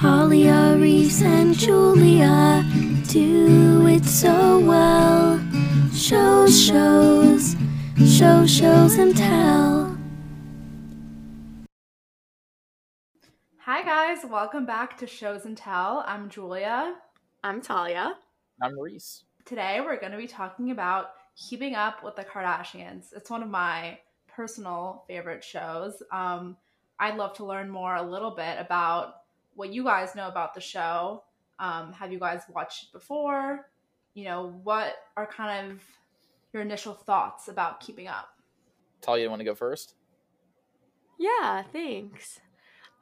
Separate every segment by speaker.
Speaker 1: Talia, Reece, and Julia do it so well. Shows, shows, show, shows, and tell.
Speaker 2: Hi, guys. Welcome back to Shows and Tell. I'm Julia.
Speaker 3: I'm Talia.
Speaker 4: I'm Reece.
Speaker 2: Today, we're going to be talking about Keeping Up with the Kardashians. It's one of my personal favorite shows. Um, I'd love to learn more a little bit about what you guys know about the show. Um, have you guys watched it before? You know, what are kind of your initial thoughts about keeping up?
Speaker 4: Talia, you want to go first?
Speaker 3: Yeah, thanks.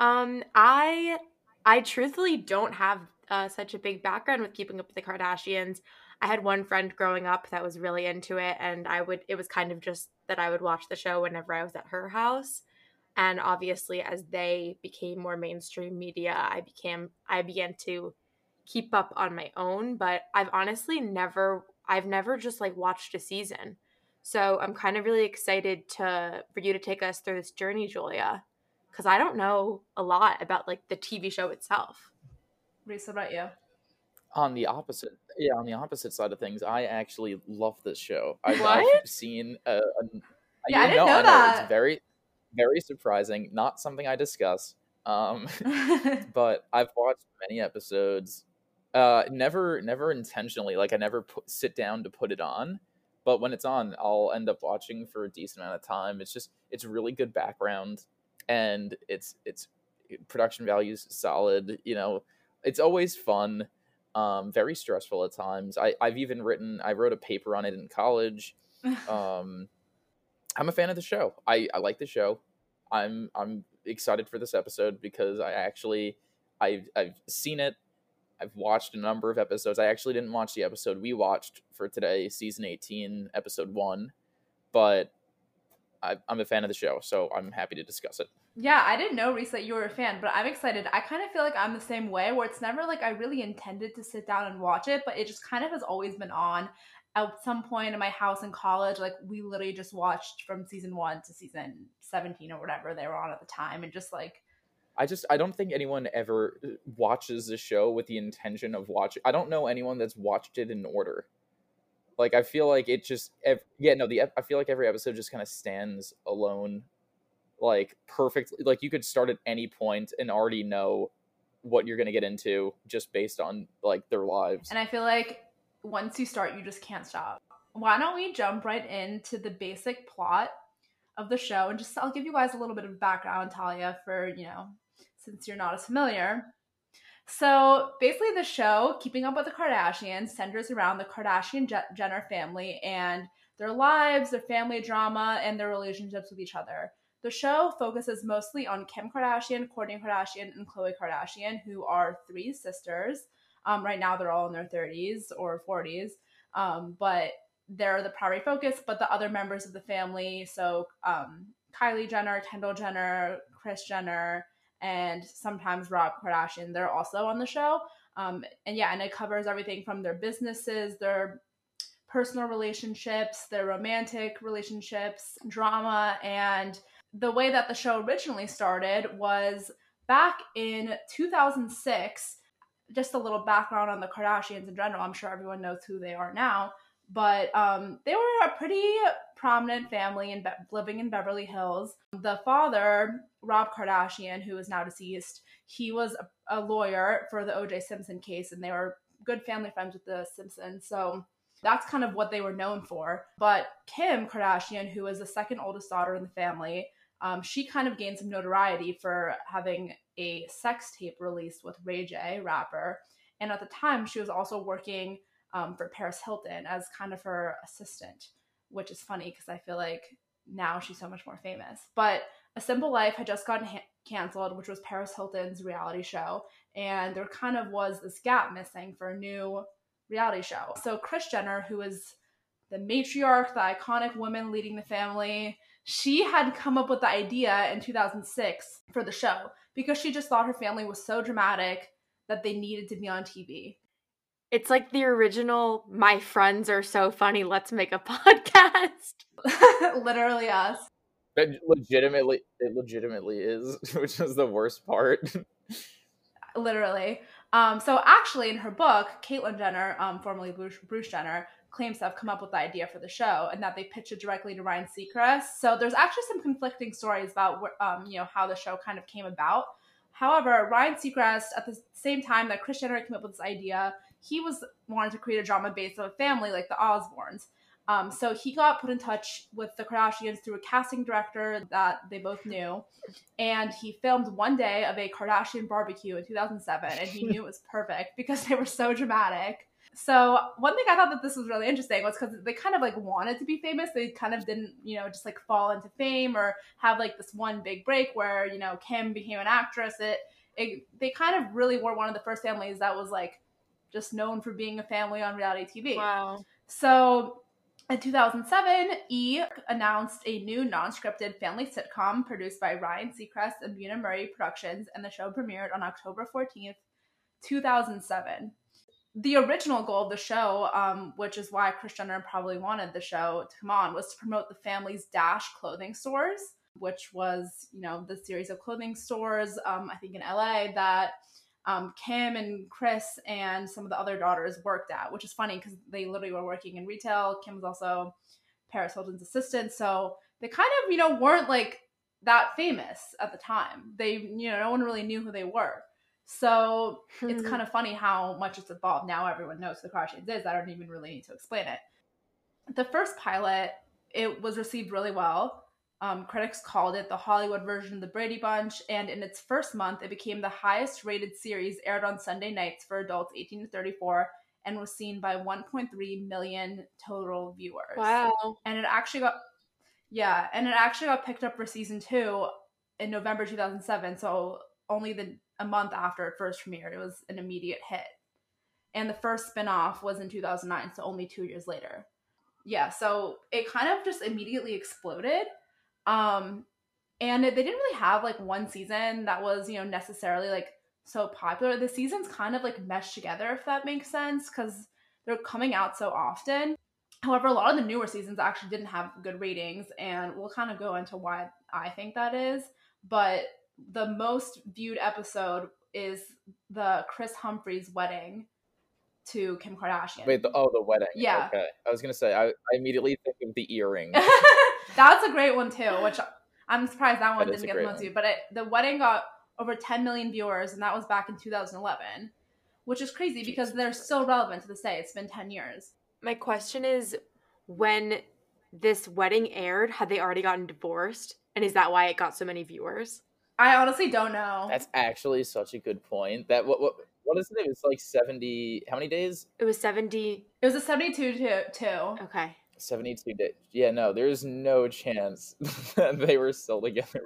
Speaker 3: Um, I I truthfully don't have uh, such a big background with keeping up with the Kardashians. I had one friend growing up that was really into it, and I would. It was kind of just that I would watch the show whenever I was at her house and obviously as they became more mainstream media i became i began to keep up on my own. But i've honestly never i've never just like watched a season. So i'm kind of really excited to for you to take us through this journey julia because i don't know a lot about like the tv show itself.
Speaker 2: Reece, about you?
Speaker 4: On the opposite yeah on the opposite side of things i actually love this show. I've,
Speaker 3: What?
Speaker 4: I've seen uh, a, a
Speaker 2: Yeah, I
Speaker 4: you
Speaker 2: didn't know
Speaker 4: I
Speaker 2: that.
Speaker 4: it's very very surprising not something i discuss um but i've watched many episodes uh never never intentionally like i never put, sit down to put it on but when it's on i'll end up watching for a decent amount of time. It's just it's really good background and it's it's production values solid you know? It's always fun um very stressful at times. I i've even written i wrote a paper on it in college um i'm a fan of the show. I i like the show i'm i'm excited for this episode because i actually i've i've seen it i've watched a number of episodes i actually didn't watch the episode we watched for today season 18 episode 1 but I, i'm a fan of the show so i'm happy to discuss it
Speaker 2: Yeah, I didn't know, Reece, that you were a fan, but I'm excited. I kind of feel like I'm the same way, where it's never like I really intended to sit down and watch it, but it just kind of has always been on. At some point in my house in college, like we literally just watched from season one to season 17 or whatever they were on at the time, and just like,
Speaker 4: I just I don't think anyone ever uh, watches the show with the intention of watching. I don't know anyone that's watched it in order. Like I feel like it just ev- yeah no the I feel like every episode just kind of stands alone, like perfect. Like you could start at any point and already know what you're gonna get into just based on like their lives.
Speaker 2: and I feel like once you start, you just can't stop. Why don't we jump right into the basic plot of the show and just I'll give you guys a little bit of background, Talia, for you know, since you're not as familiar. So basically, the show, Keeping Up with the Kardashians, centers around the Kardashian Jenner family and their lives, their family drama, and their relationships with each other. The show focuses mostly on Kim Kardashian, Kourtney Kardashian, and Khloe Kardashian, who are three sisters. Um, right now, they're all in their 30s or 40s, um, but they're the primary focus. But the other members of the family, so um, Kylie Jenner, Kendall Jenner, Kris Jenner, and sometimes Rob Kardashian, they're also on the show. Um, and yeah, and it covers everything from their businesses, their personal relationships, their romantic relationships, drama, and the way that the show originally started was back in 2006. Just a little background on the Kardashians in general. I'm sure everyone knows who they are now, but um, they were a pretty prominent family in Be- living in Beverly Hills. The father, Rob Kardashian, who is now deceased, he was a, a lawyer for the O.J. Simpson case, and they were good family friends with the Simpsons. So that's kind of what they were known for. But Kim Kardashian, who is the second oldest daughter in the family, um, she kind of gained some notoriety for having a sex tape released with Ray J, rapper. And at the time, she was also working um, for Paris Hilton as kind of her assistant, which is funny because I feel like now she's so much more famous. But A Simple Life had just gotten ha- canceled, which was Paris Hilton's reality show. And there kind of was this gap missing for a new reality show. So Kris Jenner, who is the matriarch, the iconic woman leading the family, she had come up with the idea in 2006 for the show because she just thought her family was so dramatic that they needed to be on TV.
Speaker 3: It's like the original My Friends Are So Funny, Let's Make a Podcast.
Speaker 2: Literally us.
Speaker 4: That legitimately, it legitimately is, which is the worst part.
Speaker 2: literally. Um, so actually, in her book, Caitlyn Jenner, um, formerly Bruce, Bruce Jenner, claims to have come up with the idea for the show and that they pitched it directly to Ryan Seacrest. So there's actually some conflicting stories about um, you know how the show kind of came about. However, Ryan Seacrest, at the same time that Kris Jenner came up with this idea, he was wanted to create a drama based on a family like the Osbournes. Um, so he got put in touch with the Kardashians through a casting director that they both knew, and he filmed one day of a Kardashian barbecue in 2007, and he knew it was perfect because they were so dramatic. So one thing I thought that this was really interesting was because they kind of like wanted to be famous. They kind of didn't, you know, just like fall into fame or have like this one big break where you know Kim became an actress. It, it they kind of really were one of the first families that was like just known for being a family on reality TV.
Speaker 3: Wow.
Speaker 2: So in 2007, E announced a new non-scripted family sitcom produced by Ryan Seacrest and Bunim Murray Productions, and the show premiered on October 14th, 2007 the original goal of the show, um, which is why Kris Jenner probably wanted the show to come on, was to promote the family's Dash clothing stores, which was, you know, the series of clothing stores, um, I think in LA, that um, Kim and Kris and some of the other daughters worked at, which is funny because they literally were working in retail. Kim was also Paris Hilton's assistant. So they kind of, you know, weren't like that famous at the time. They, you know, no one really knew who they were. So it's kind of funny how much it's evolved. Now everyone knows who the Kardashians is. I don't even really need to explain it. The first pilot, it was received really well. Um, critics called it the Hollywood version of the Brady Bunch, and in its first month, it became the highest rated series aired on Sunday nights for adults 18 to 34 and was seen by 1.3 million total viewers.
Speaker 3: Wow.
Speaker 2: And it actually got, yeah, and it actually got picked up for season two in November 2007. So only the a month after it first premiered. It was an immediate hit. And the first spin-off was in 2009, so only 2 years later. Yeah, so it kind of just immediately exploded. Um and they didn't really have like one season that was, you know, necessarily like so popular. The seasons kind of like meshed together if that makes sense cuz they're coming out so often. However, a lot of the newer seasons actually didn't have good ratings and we'll kind of go into why I think that is, but the most viewed episode is the Kris Humphries wedding to Kim Kardashian.
Speaker 4: Wait, the, oh, the wedding.
Speaker 2: Yeah.
Speaker 4: Okay. I was gonna say I, I immediately think of the earring.
Speaker 2: That's a great one too, which I'm surprised that one
Speaker 4: That is
Speaker 2: didn't get the most viewed. But it, the wedding got over 10 million viewers, and that was back in 2011, which is crazy because they're
Speaker 4: Christ.
Speaker 2: still relevant to this day. It's been 10 years.
Speaker 3: My question is when this wedding aired, had they already gotten divorced? And is that why it got so many viewers?
Speaker 2: I honestly don't know.
Speaker 4: That's actually such a good point. That what what what is it? It's like seventy. How many days?
Speaker 3: It was 70.
Speaker 2: it was a 72 to 2.
Speaker 3: Okay.
Speaker 4: Seventy-two days. Yeah, no, there's no chance that they were still together.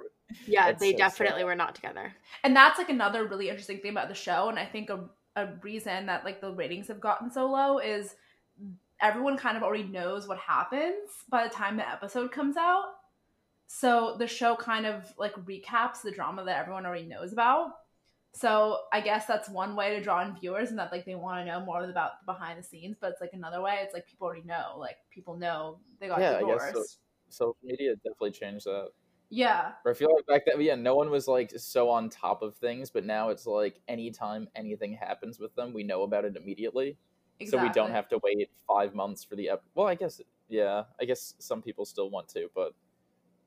Speaker 3: Yeah,
Speaker 4: That's
Speaker 3: they
Speaker 4: so
Speaker 3: definitely
Speaker 4: sad.
Speaker 3: were not together.
Speaker 2: And that's like another really interesting thing about the show. And I think a, a reason that like the ratings have gotten so low is everyone kind of already knows what happens by the time the episode comes out. So the show kind of like recaps the drama that everyone already knows about. So I guess that's one way to draw in viewers and that like they want to know more about the behind the scenes, but it's like another way, it's like people already know. Like people know they got
Speaker 4: Yeah, I guess so. Social media definitely changed that.
Speaker 2: Yeah.
Speaker 4: Or I feel like back then, yeah, no one was like so on top of things, but now it's like anytime anything happens with them, we know about it immediately.
Speaker 2: Exactly.
Speaker 4: So we don't have to wait five months for the ep. Well, I guess yeah, I guess some people still want to, but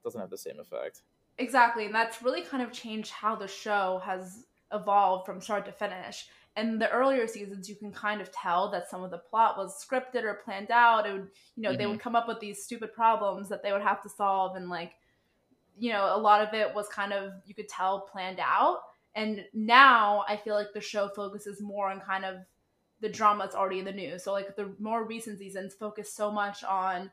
Speaker 4: doesn't have the same effect.
Speaker 2: Exactly, and that's really kind of changed how the show has evolved from start to finish. In the earlier seasons, you can kind of tell that some of the plot was scripted or planned out. It would, you know, they would mm-hmm. come up with these stupid problems that they would have to solve, and like, you know, a lot of it was kind of you could tell planned out. And now I feel like the show focuses more on kind of the drama that's already in the news. So like the more recent seasons focus so much on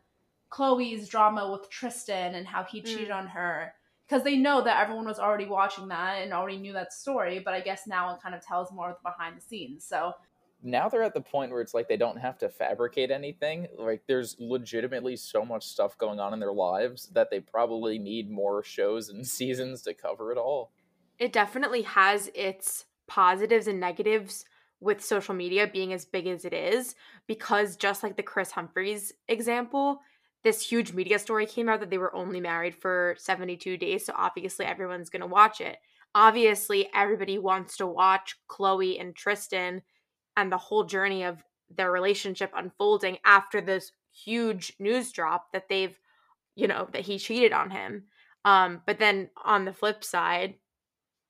Speaker 2: Khloe's drama with Tristan and how he cheated mm. on her because they know that everyone was already watching that and already knew that story. But I guess now it kind of tells more of the behind the scenes. So
Speaker 4: Now they're at the point where it's like they don't have to fabricate anything. Like there's legitimately so much stuff going on in their lives that they probably need more shows and seasons to cover it all.
Speaker 3: It definitely has its positives and negatives with social media being as big as it is because just like the Kris Humphries example, this huge media story came out that they were only married for 72 days, so obviously everyone's going to watch it. obviously everybody wants to watch Khloe and Tristan and the whole journey of their relationship unfolding after this huge news drop that they've you know that he cheated on him um but then on the flip side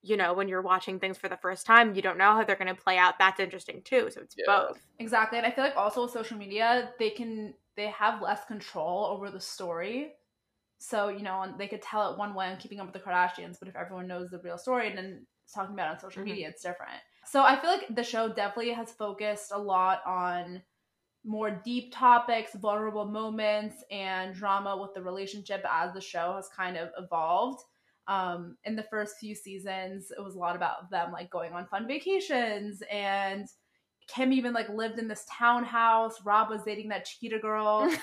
Speaker 3: you know when you're watching things for the first time you don't know how they're going to play out that's interesting too so it's
Speaker 4: Yeah.
Speaker 3: both
Speaker 2: Exactly. And I feel like also with social media, they can they have less control over the story. So, you know, and they could tell it one way on keeping up with the Kardashians, but if everyone knows the real story and then talking about it on social
Speaker 3: Mhm.
Speaker 2: media, it's different. So I feel like the show definitely has focused a lot on more deep topics, vulnerable moments, and drama with the relationship as the show has kind of evolved. Um, in the first few seasons, it was a lot about them like going on fun vacations and Kim even like lived in this townhouse. Rob was dating that cheetah girl.
Speaker 3: Adrienne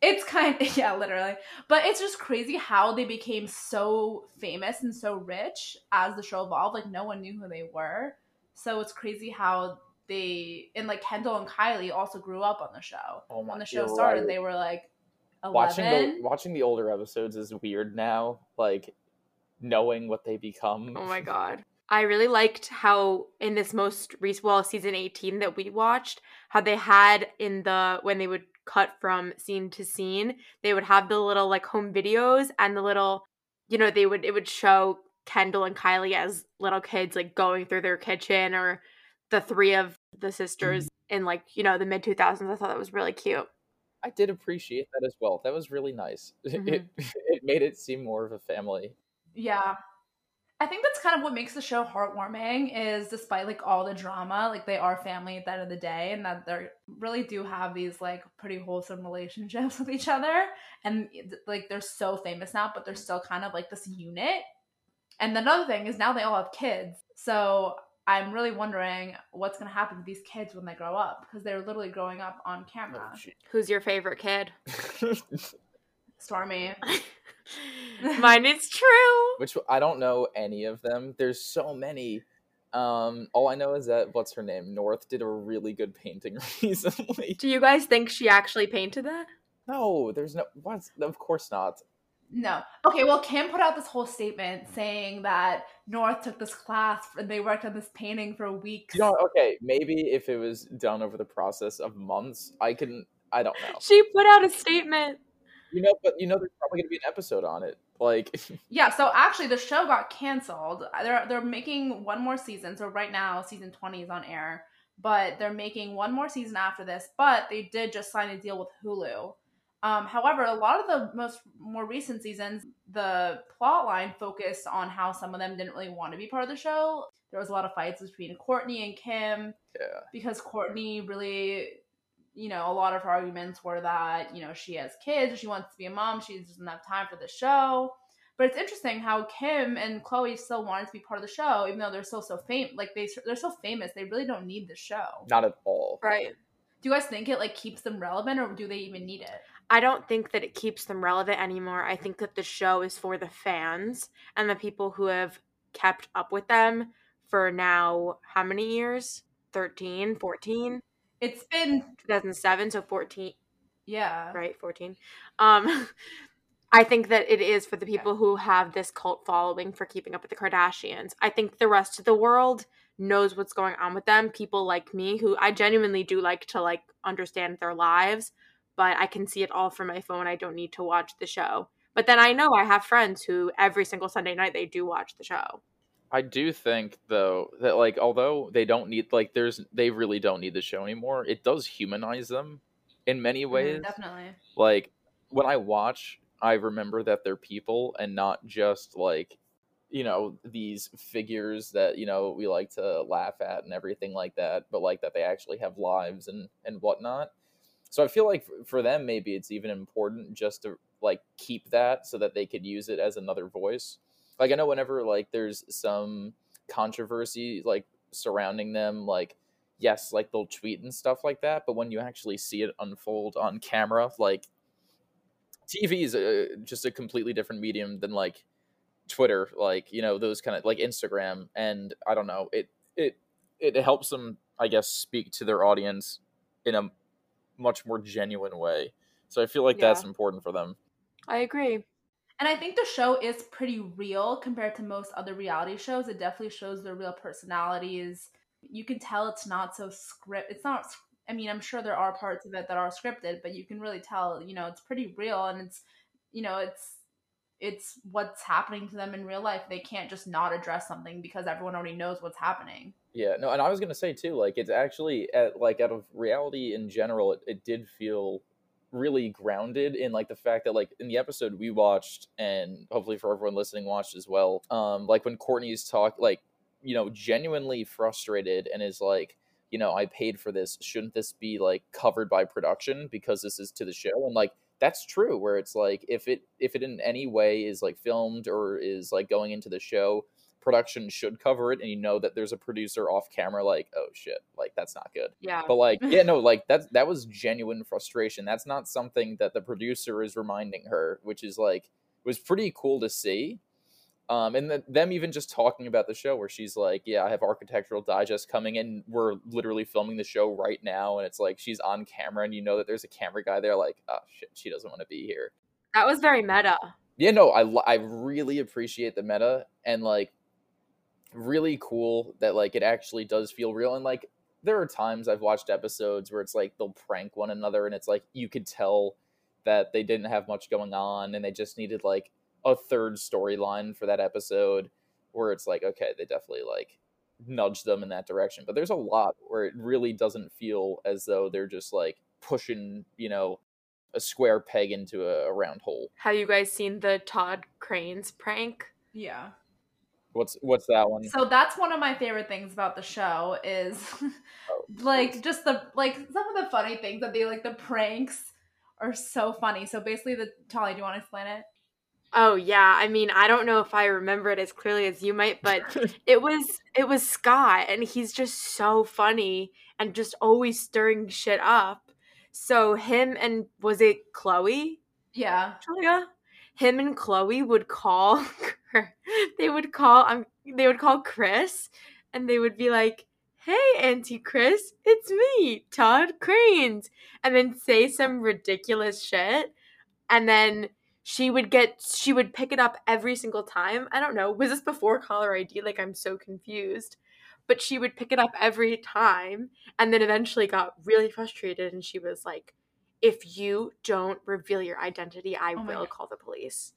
Speaker 2: it's kind of, yeah, literally. But it's just crazy how they became so famous and so rich as the show evolved. Like no one knew who they were. So it's crazy how they and like Kendall and Kylie also grew up on the show.
Speaker 4: Oh my
Speaker 2: when the show
Speaker 4: you're
Speaker 2: started,
Speaker 4: right.
Speaker 2: they were like
Speaker 4: watching the
Speaker 2: eleven.
Speaker 4: watching the older episodes is weird now. Like knowing what they become.
Speaker 3: Oh my god. I really liked how in this most recent well season 18 that we watched how they had in the when they would cut from scene to scene they would have the little like home videos and the little you know they would it would show Kendall and Kylie as little kids like going through their kitchen or the three of the sisters in like you know the mid 2000s I thought that was really cute.
Speaker 4: I did appreciate that as well. That was really nice. It
Speaker 3: Mhm.
Speaker 4: it made it seem more of a family.
Speaker 2: Yeah. I think that's kind of what makes the show heartwarming is despite like all the drama, like they are family at the end of the day and that they really do have these like pretty wholesome relationships with each other and like they're so famous now but they're still kind of like this unit. And another thing is now they all have kids. So I'm really wondering what's going to happen to these kids when they grow up because they're literally growing up on camera.
Speaker 4: Oh.
Speaker 3: Who's your favorite kid?
Speaker 2: Stormi.
Speaker 3: Mine is true.
Speaker 4: Which I don't know any of them. There's so many. Um, all I know is that what's her name? North did a really good painting recently.
Speaker 3: Do you guys think she actually painted that?
Speaker 4: No, there's no. What? Of course not.
Speaker 2: No. Okay, well, Kim put out this whole statement saying that North took this class and they worked on this painting for weeks.
Speaker 4: You know, okay, maybe if it was done over the process of months, I can. I don't know.
Speaker 3: She put out a statement.
Speaker 4: You know, but you know, there's probably gonna be an episode on it. Like,
Speaker 2: Yeah, so actually the show got canceled. They're they're making one more season. So right now season 20 is on air, but they're making one more season after this, but they did just sign a deal with Hulu. Um, however, a lot of the most more recent seasons, the plot line focused on how some of them didn't really want to be part of the show. There was a lot of fights between Kourtney and Kim.
Speaker 4: yeah,
Speaker 2: because Kourtney really, you know, a lot of her arguments were that, you know, she has kids, she wants to be a mom, she doesn't have time for the show. But it's interesting how Kim and Khloe still wanted to be part of the show, even though they're still so famous. Like they, they're so famous, they really don't need the show.
Speaker 4: not at all.
Speaker 3: Right.
Speaker 2: Do you guys think it like keeps them relevant, or do they even need it?
Speaker 3: I don't think that it keeps them relevant anymore. I think that the show is for the fans and the people who have kept up with them for now how many years? 13, 14,
Speaker 2: It's been
Speaker 3: 2007, so 14,
Speaker 2: yeah,
Speaker 3: right? 14. Um I think that it is for the people who have this cult following for keeping up with the Kardashians. I think the rest of the world knows what's going on with them. People like me who I genuinely do like to like understand their lives, but I can see it all from my phone. I don't need to watch the show. But then I know I have friends who every single Sunday night they do watch the show.
Speaker 4: I do think though that like although they don't need like there's they really don't need the show anymore. It does humanize them in many mm-hmm, ways.
Speaker 2: definitely.
Speaker 4: Like when I watch, I remember that they're people and not just like you know these figures that you know we like to laugh at and everything like that, but like that they actually have lives and and whatnot. So I feel like for them maybe it's even important just to like keep that so that they could use it as another voice. Like I know whenever like there's some controversy like surrounding them, like yes, like they'll tweet and stuff like that, but when you actually see it unfold on camera, like TV is a, just a completely different medium than like Twitter, like you know those kind of like Instagram, and I don't know it it it helps them I guess speak to their audience in a much more genuine way. So I feel like that's important for them.
Speaker 3: I agree.
Speaker 2: And I think the show is pretty real compared to most other reality shows. It definitely shows their real personalities. You can tell it's not so script. It's not. I mean, I'm sure there are parts of it that are scripted, but you can really tell. You know, it's pretty real, and it's you know, it's it's what's happening to them in real life. They can't just not address something because everyone already knows what's happening.
Speaker 4: Yeah, no, and I was gonna say too, like it's actually at like out of reality in general, it, it did feel really grounded in like the fact that like in the episode we watched and hopefully for everyone listening watched as well um like when Kourtney's talk like you know genuinely frustrated and is like you know i paid for this. Shouldn't this be like covered by production because this is to the show? And like that's true where it's like if it if it in any way is like filmed or is like going into the show production should cover it and you know that there's a producer off camera like oh shit like that's not good
Speaker 3: Yeah.
Speaker 4: but like yeah no like that's that was genuine frustration that's not something that the producer is reminding her which is like was pretty cool to see um and the, them even just talking about the show where she's like yeah i have architectural digest coming in we're literally filming the show right now and it's like she's on camera and you know that there's a camera guy there like oh shit she doesn't want to be here
Speaker 3: That was very meta.
Speaker 4: yeah no i i really appreciate the meta and like really cool that like it actually does feel real and like there are times i've watched episodes where it's like they'll prank one another and it's like you could tell that they didn't have much going on and they just needed like a third storyline for that episode where it's like okay they definitely like nudge them in that direction but there's a lot where it really doesn't feel as though they're just like pushing you know a square peg into a, a round hole
Speaker 3: Have you guys seen the Todd Kraines prank?
Speaker 2: Yeah.
Speaker 4: What's what's that one
Speaker 2: So that's one of my favorite things about the show is oh, like just the like some of the funny things that they like the pranks are so funny. So basically the Tolly, do you want to explain it?
Speaker 3: Oh yeah, I mean, I don't know if I remember it as clearly as you might, but it was it was Scott and he's just so funny and just always stirring shit up. So him and was it Khloe?
Speaker 2: Yeah.
Speaker 3: Julia? Him and Khloe would call they would call um they would call Kris and they would be like, Hey Auntie Kris, it's me, Todd Kraines and then say some ridiculous shit and then she would get she would pick it up every single time. I don't know. Was this before caller ID? Like I'm so confused. But she would pick it up every time and then eventually got really frustrated and she was like, If you don't reveal your identity, I
Speaker 2: Oh
Speaker 3: will
Speaker 2: God.
Speaker 3: call the police.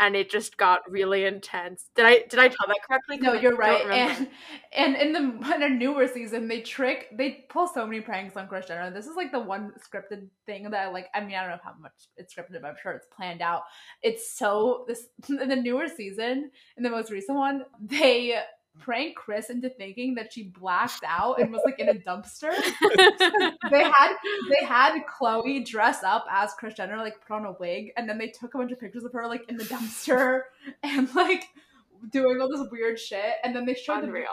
Speaker 3: And it just got really intense. Did I did I tell that correctly?
Speaker 2: No, you're right. And and in the in a newer season, they trick they pull so many pranks on Kris Jenner. This is like the one scripted thing that I like. I mean, I don't know how much it's scripted, but I'm sure it's planned out. It's so this in the newer season, in the most recent one, they prank Kris into thinking that she blacked out and was like in a dumpster. they had they had Khloe dress up as Kris Jenner, like put on a wig, and then they took a bunch of pictures of her like in the dumpster and like doing all this weird shit. And then they showed the
Speaker 3: Unreal.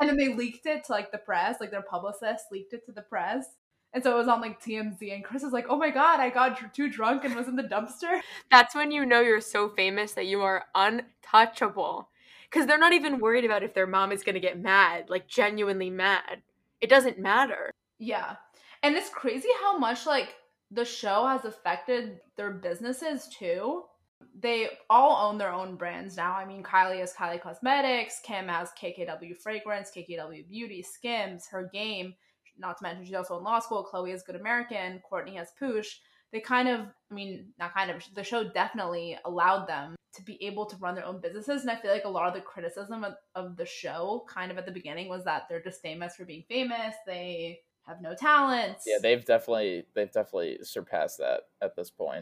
Speaker 2: and then they leaked it to like the press, like their publicist leaked it to the press. And so it was on like TMZ, and Kris is like, "Oh my god, I got dr- too drunk and was in the dumpster."
Speaker 3: That's when you know you're so famous that you are untouchable. Because they're not even worried about if their mom is going to get mad, like genuinely mad. It doesn't matter.
Speaker 2: Yeah. And it's crazy how much like the show has affected their businesses too. They all own their own brands now. I mean, Kylie has Kylie Cosmetics, Kim has KKW Fragrance, KKW Beauty, Skims, her game. Not to mention she's also in law school. Khloe is Good American, Courtney has Poosh. They kind of, I mean, not kind of, the show definitely allowed them to be able to run their own businesses. And I feel like a lot of the criticism of, of the show, kind of at the beginning, was that they're just famous for being famous. They have no talents.
Speaker 4: yeah they've definitely they've definitely surpassed that at this point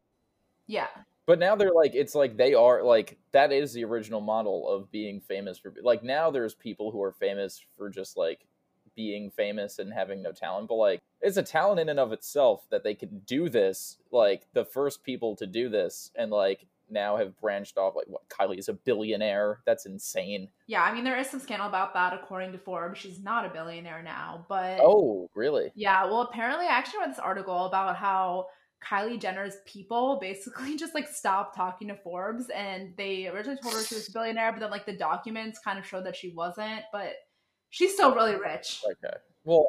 Speaker 2: yeah,
Speaker 4: but now they're like it's like they are like that is the original model of being famous for like now there's people who are famous for just like being famous and having no talent but like it's a talent in and of itself that they can do this like the first people to do this and like now have branched off like what kylie's a billionaire that's insane
Speaker 2: yeah. I mean, there is some scandal about that, according to Forbes. She's not a billionaire now, but
Speaker 4: oh really
Speaker 2: Yeah, well, apparently, I actually read this article about how Kylie Jenner's people basically just like stopped talking to Forbes, and they originally told her she was a billionaire, but then like the documents kind of showed that she wasn't. But she's still really rich.
Speaker 4: okay well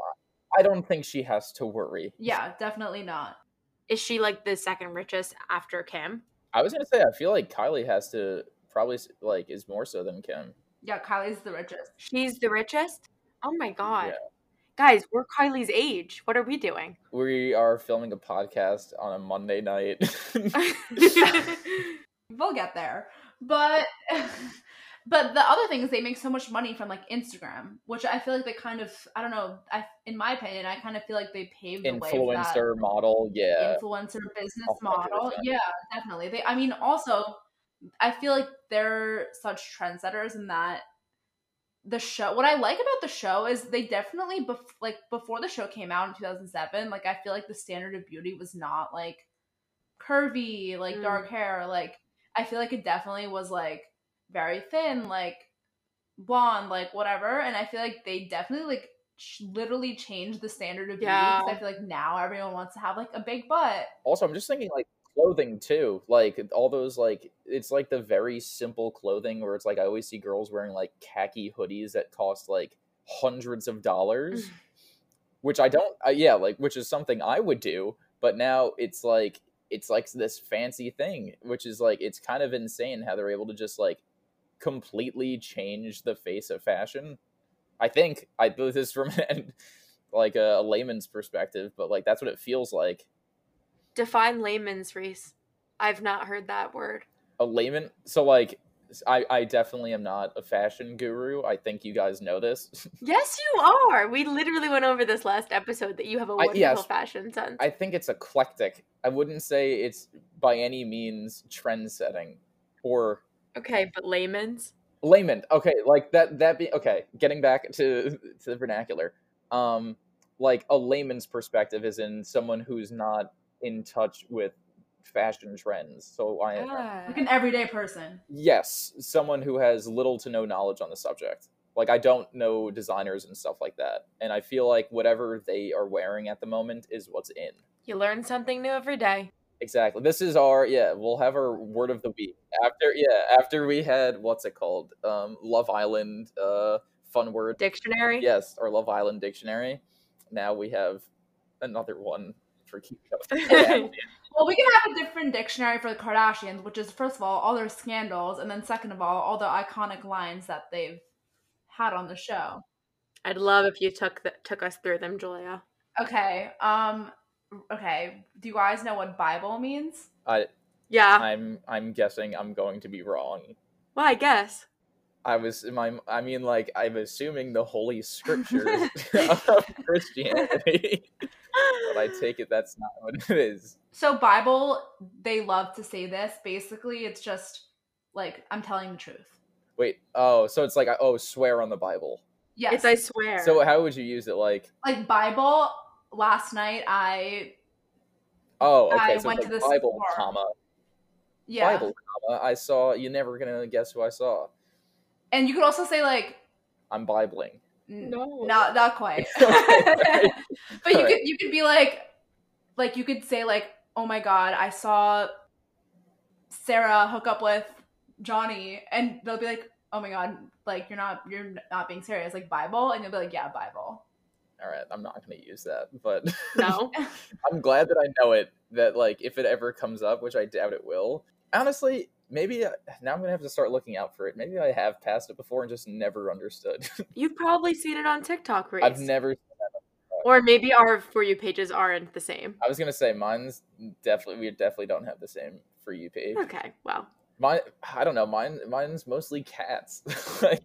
Speaker 4: i don't think she has to worry
Speaker 2: Yeah, definitely not.
Speaker 3: Is she like the second richest after Kim?
Speaker 4: I was gonna say I feel like Kylie has to probably like is more so than Kim.
Speaker 2: Yeah, Kylie's the richest.
Speaker 3: She's the richest? Oh my god.
Speaker 4: Yeah.
Speaker 3: Guys, we're Kylie's age. What are we doing?
Speaker 4: We are filming a podcast on a Monday night.
Speaker 2: We'll get there. But but the other thing is they make so much money from like Instagram, which I feel like they kind of I don't know, I in my opinion, I kind of feel like they paved the way
Speaker 4: Influencer model, yeah.
Speaker 2: influencer business
Speaker 4: A hundred
Speaker 2: model. Yeah, definitely. They I mean also I feel like they're such trendsetters in that the show what I like about the show is they definitely bef- like before the show came out in 2007 like I feel like the standard of beauty was not like curvy like
Speaker 3: Mm.
Speaker 2: dark hair like I feel like it definitely was like very thin like blonde like whatever and I feel like they definitely like ch- literally changed the standard of beauty.
Speaker 3: Yeah.
Speaker 2: I feel like now everyone wants to have like a big butt
Speaker 4: Also, I'm just thinking like clothing too. Like all those like it's like the very simple clothing where it's like I always see girls wearing like khaki hoodies that cost like hundreds of dollars, which I don't. Uh, yeah, like which is something I would do, but now it's like it's like this fancy thing, which is like it's kind of insane how they're able to just like completely change the face of fashion. I think I this is from an, like a, a layman's perspective, but like that's what it feels like.
Speaker 3: Define layman's Reece. I've not heard that word.
Speaker 4: a layman so like I, I definitely am not a fashion guru i think you guys know this
Speaker 3: Yes, you are. We literally went over this last episode that you have a wonderful
Speaker 4: yes.
Speaker 3: fashion sense.
Speaker 4: i think it's eclectic i wouldn't say it's by any means trend setting or
Speaker 3: okay, but layman's.
Speaker 4: layman okay like that that be okay getting back to to the vernacular um like a layman's perspective is in someone who's not in touch with fashion trends so i
Speaker 2: like an everyday person.
Speaker 4: Yes someone who has little to no knowledge on the subject. Like i don't know designers and stuff like that and i feel like whatever they are wearing at the moment is what's in.
Speaker 3: You learn something new every day.
Speaker 4: Exactly. This is our yeah we'll have our word of the week. After yeah after we had what's it called? Um love island uh fun word.
Speaker 3: Dictionary.
Speaker 4: yes our love island dictionary. Now we have another one for keep up.
Speaker 2: Well we can have a different dictionary for the kardashians which is first of all all their scandals and then second of all all the iconic lines that they've had on the show.
Speaker 3: I'd love if you took the, took us through them, Julia.
Speaker 2: okay um okay do you guys know what bible means
Speaker 4: I,
Speaker 3: Yeah.
Speaker 4: i'm i'm guessing i'm going to be wrong
Speaker 3: well, I guess.
Speaker 4: I was my I mean like I'm assuming the holy scriptures of Christianity. but I take it that's not what it is.
Speaker 2: so bible they love to say this basically it's just like i'm telling the truth
Speaker 4: Wait, oh, so it's like oh, swear on the Bible.
Speaker 2: yes
Speaker 3: It's I swear.
Speaker 4: So how would you use it like
Speaker 2: like bible last night i
Speaker 4: oh, okay,
Speaker 2: I
Speaker 4: so
Speaker 2: went to the
Speaker 4: Bible
Speaker 2: store.
Speaker 4: comma
Speaker 2: yeah
Speaker 4: Bible comma I saw you're never gonna guess who I saw.
Speaker 2: and you could also say like
Speaker 4: I'm bibling.
Speaker 2: n-
Speaker 3: No.
Speaker 2: not not quite
Speaker 4: Alright.
Speaker 2: but you
Speaker 4: Alright.
Speaker 2: could you could be like like you could say like oh my god i saw sarah hook up with johnny and they'll be like oh my god like you're not you're not being serious like bible and you'll be like yeah bible
Speaker 4: All right, I'm not gonna use that, but
Speaker 3: no.
Speaker 4: I'm glad that I know it. That like if it ever comes up, which I doubt it will. Honestly, maybe uh, now I'm gonna have to start looking out for it. Maybe I have passed it before and just never understood.
Speaker 3: You've probably seen it on TikTok, Reece.
Speaker 4: I've never. Seen that before.
Speaker 3: Or maybe our For You pages aren't the same.
Speaker 4: I was gonna say mine's definitely. We definitely don't have the same for you page.
Speaker 3: Okay, well.
Speaker 4: Mine, I don't know. Mine, mine's mostly cats. like,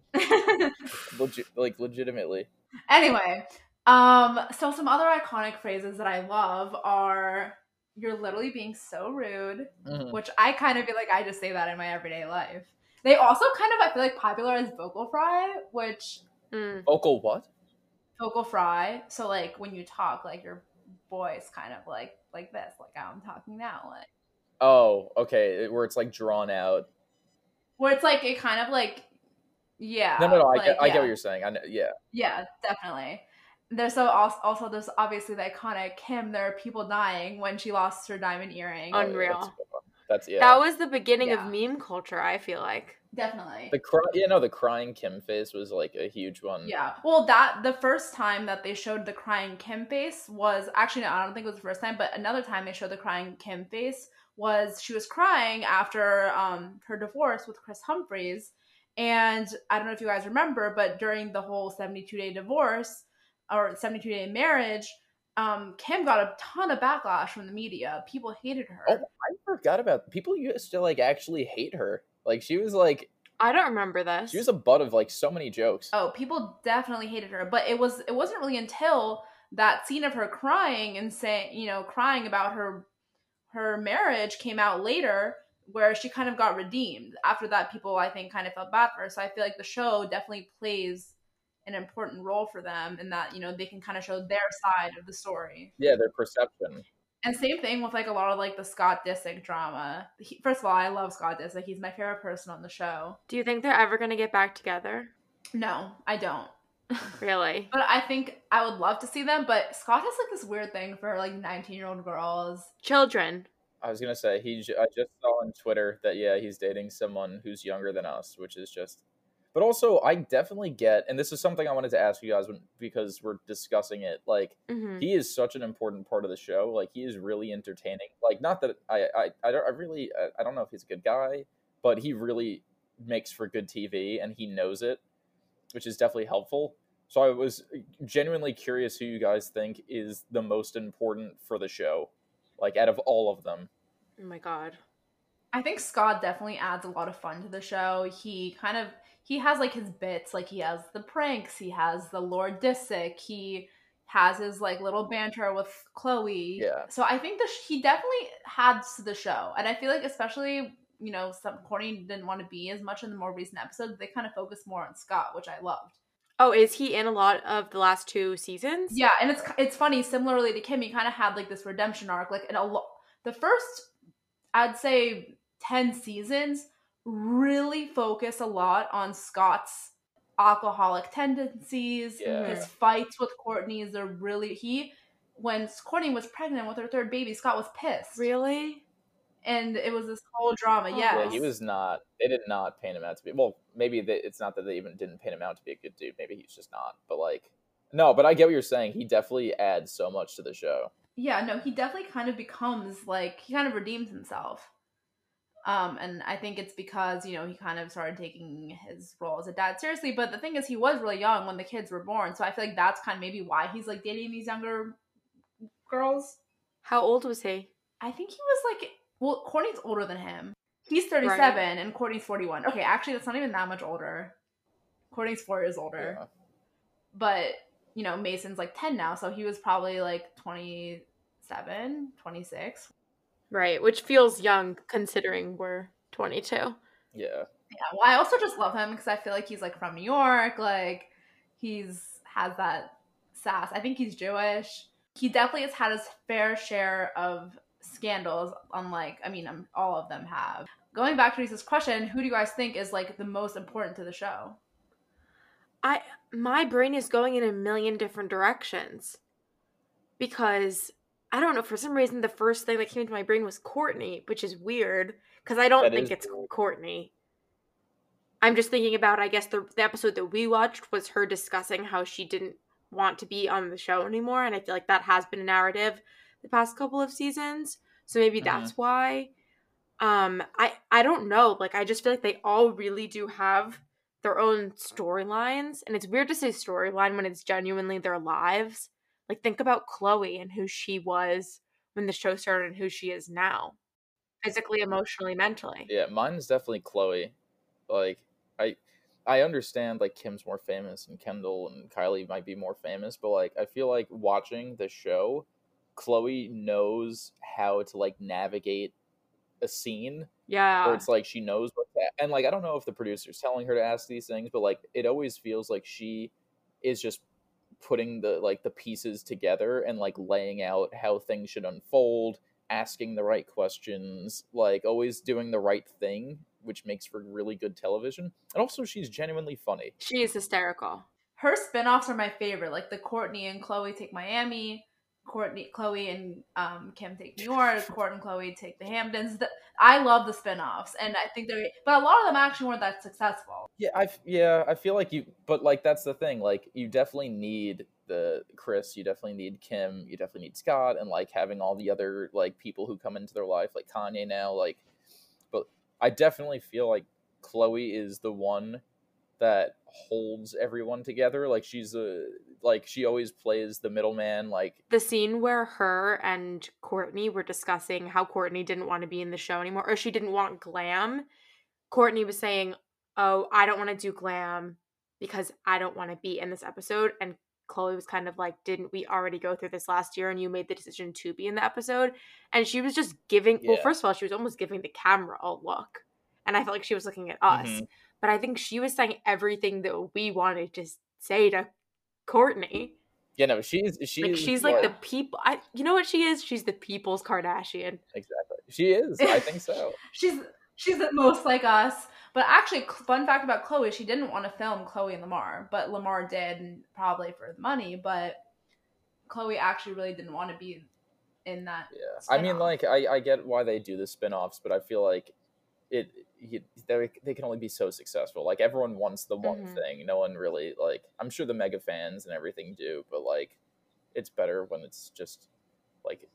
Speaker 4: legit, like legitimately.
Speaker 2: anyway um so some other iconic phrases that i love are you're literally being so rude
Speaker 4: Mhm.
Speaker 2: which i kind of feel like i just say that in my everyday life they also kind of i feel like popularized vocal fry which
Speaker 3: Mm.
Speaker 4: Vocal what?
Speaker 2: vocal fry so like when you talk like your voice kind of like like this like how i'm talking now like
Speaker 4: Oh, okay. Where it's like drawn out.
Speaker 2: where it's like it kind of like yeah
Speaker 4: No, no, no. I
Speaker 2: like,
Speaker 4: get, I get what you're saying. I know. Yeah.
Speaker 2: Yeah, definitely. There's so also, also there's obviously the iconic Kim. There are people dying when she lost her diamond earring.
Speaker 3: Unreal.
Speaker 4: That's, that's yeah.
Speaker 3: That was the beginning
Speaker 2: Yeah.
Speaker 3: of meme culture, I feel like.
Speaker 2: definitely.
Speaker 4: The cry, yeah, no, the crying Kim face was like a huge one.
Speaker 2: Yeah. Well, that the first time that they showed the crying Kim face was actually no, I don't think it was the first time, but another time they showed the crying Kim face was she was crying after um, her divorce with Kris Humphries. And I don't know if you guys remember, but during the whole 72 day divorce or 72 day marriage, um, Kim got a ton of backlash from the media. People hated her.
Speaker 4: Oh, I forgot about people used to like actually hate her. Like she was like
Speaker 3: I don't remember this.
Speaker 4: she was a butt of like so many jokes.
Speaker 2: Oh, people definitely hated her, but it was it wasn't really until that scene of her crying and saying, you know, crying about her her marriage came out later where she kind of got redeemed. After that people I think kind of felt bad for her. So I feel like the show definitely plays an important role for them and that, you know, they can kind of show their side of the story.
Speaker 4: Yeah, their perception.
Speaker 2: And same thing with like a lot of like the Scott Disick drama. He, first of all, I love Scott Disick. He's my favorite person on the show.
Speaker 3: Do you think they're ever going to get back together?
Speaker 2: No, I don't.
Speaker 3: Really?
Speaker 2: But I think I would love to see them. But Scott has like this weird thing for like 19 year old girls.
Speaker 3: Children.
Speaker 4: I was gonna say he. j- I just saw on Twitter that yeah, he's dating someone who's younger than us, which is just. But also, I definitely get, and this is something I wanted to ask you guys when, because we're discussing it. Like,
Speaker 3: hmm
Speaker 4: he is such an important part of the show. Like, he is really entertaining. Like, not that I, I, I don't, I really, I, I don't know if he's a good guy, but he really makes for good TV, and he knows it, which is definitely helpful. So I was genuinely curious who you guys think is the most important for the show, like out of all of them.
Speaker 3: Oh my god.
Speaker 2: I think Scott definitely adds a lot of fun to the show. He kind of he has like his bits, like he has the pranks, he has the Lord Disick, he has his like little banter with Khloe.
Speaker 4: Yeah.
Speaker 2: So I think that he definitely adds to the show, and I feel like especially you know some Kourtney didn't want to be as much in the more recent episodes. They kind of focused more on Scott, which I loved.
Speaker 3: Oh, is he in a lot of the last two seasons?
Speaker 2: Yeah, and it's it's funny. Similarly to Kim, he kind of had like this redemption arc. Like in a lo- the first, I'd say ten seasons really focus a lot on Scott's alcoholic tendencies,
Speaker 4: Yeah.
Speaker 2: his fights with Kourtney's. They're really he when Kourtney was pregnant with her third baby, Scott was pissed.
Speaker 3: Really?
Speaker 2: and it was this whole drama.
Speaker 3: Oh,
Speaker 2: yes.
Speaker 4: Yeah, he was not. They did not paint him out to be. Well, maybe they, it's not that they even didn't paint him out to be a good dude. Maybe he's just not. But like, no. But I get what you're saying. He definitely adds so much to the show.
Speaker 2: Yeah, no, he definitely kind of becomes like he kind of redeems himself. Um, and I think it's because you know he kind of started taking his role as a dad seriously. But the thing is, he was really young when the kids were born, so I feel like that's kind of maybe why he's like dating these younger girls.
Speaker 3: How old was he?
Speaker 2: I think he was like, well, Kourtney's older than him. He's thirty-seven,
Speaker 3: Right.
Speaker 2: and Kourtney's forty-one. Okay, actually, that's not even that much older. Kourtney's four years older.
Speaker 4: Yeah.
Speaker 2: but you know mason's like 10 now so he was probably like 27 26
Speaker 3: Right, which feels young considering we're 22.
Speaker 4: Yeah.
Speaker 2: yeah well i also just love him because i feel like he's like from new york like he's has that sass i think he's jewish he definitely has had his fair share of scandals unlike i mean um, all of them have going back to this question who do you guys think is like the most important to the show
Speaker 3: I my brain is going in a million different directions because I don't know for some reason the first thing that came to my brain was Kourtney, which is weird because I don't
Speaker 4: That
Speaker 3: think it's
Speaker 4: weird.
Speaker 3: Kourtney. I'm just thinking about I guess the the episode that we watched was her discussing how she didn't want to be on the show anymore and I feel like that has been a narrative the past couple of seasons. So maybe
Speaker 4: Mhm.
Speaker 3: that's why um I I don't know, like I just feel like they all really do have their own storylines and it's weird to say storyline when it's genuinely their lives like think about Khloe and who she was when the show started and who she is now physically emotionally mentally
Speaker 4: Yeah. Mine's definitely Khloe. Like, I. I understand like Kim's more famous and Kendall and Kylie might be more famous, but like I feel like watching the show, Khloe knows how to like navigate a scene
Speaker 3: yeah
Speaker 4: where it's like she knows what to, and like I don't know if the producer's telling her to ask these things, but like it always feels like she is just putting the like the pieces together and like laying out how things should unfold, asking the right questions, like always doing the right thing, which makes for really good television. And also she's genuinely funny.
Speaker 3: she is hysterical
Speaker 2: her spin-offs are my favorite like the Kourtney and Khloe take miami Kourtney, Khloe, and um, Kim take New York. Kourt and Khloe take the Hamptons. The, I love the spin-offs, and I think they're. But a lot of them actually weren't that successful.
Speaker 4: Yeah, I yeah, I feel like you, but like that's the thing. Like you definitely need the Kris, you definitely need Kim, you definitely need Scott, and like having all the other like people who come into their life, like Kanye now. Like, but I definitely feel like Khloe is the one that holds everyone together. Like she's a like she always plays the middleman. Like
Speaker 3: The scene where her and Kourtney were discussing how Kourtney didn't want to be in the show anymore, or she didn't want glam. Kourtney was saying, Oh, I don't want to do glam because I don't want to be in this episode. And Khloe was kind of like, Didn't we already go through this last year and you made the decision to be in the episode? And she was just giving, well, first of all, she was almost giving the camera a look. And I felt like she was looking at us.
Speaker 4: Mhm.
Speaker 3: But I think she was saying everything that we wanted to say to Kourtney.
Speaker 4: you know, she's she's
Speaker 3: Like she's like the people. I, you know what she is? She's the people's Kardashian.
Speaker 4: exactly. She is. I think so.
Speaker 2: She's she's the most like us. But actually, fun fact about Khloe, she didn't want to film Khloe and Lamar, but Lamar did, and probably for the money. But Khloe actually really didn't want to be in that.
Speaker 4: Yeah, I mean, like, I, I get why they do the spin-offs, but I feel like it, he, they, they can only be so successful. Like, everyone wants the one
Speaker 3: Mhm.
Speaker 4: thing. No one really, like, I'm sure the mega fans and everything do, but, like, it's better when it's just, like,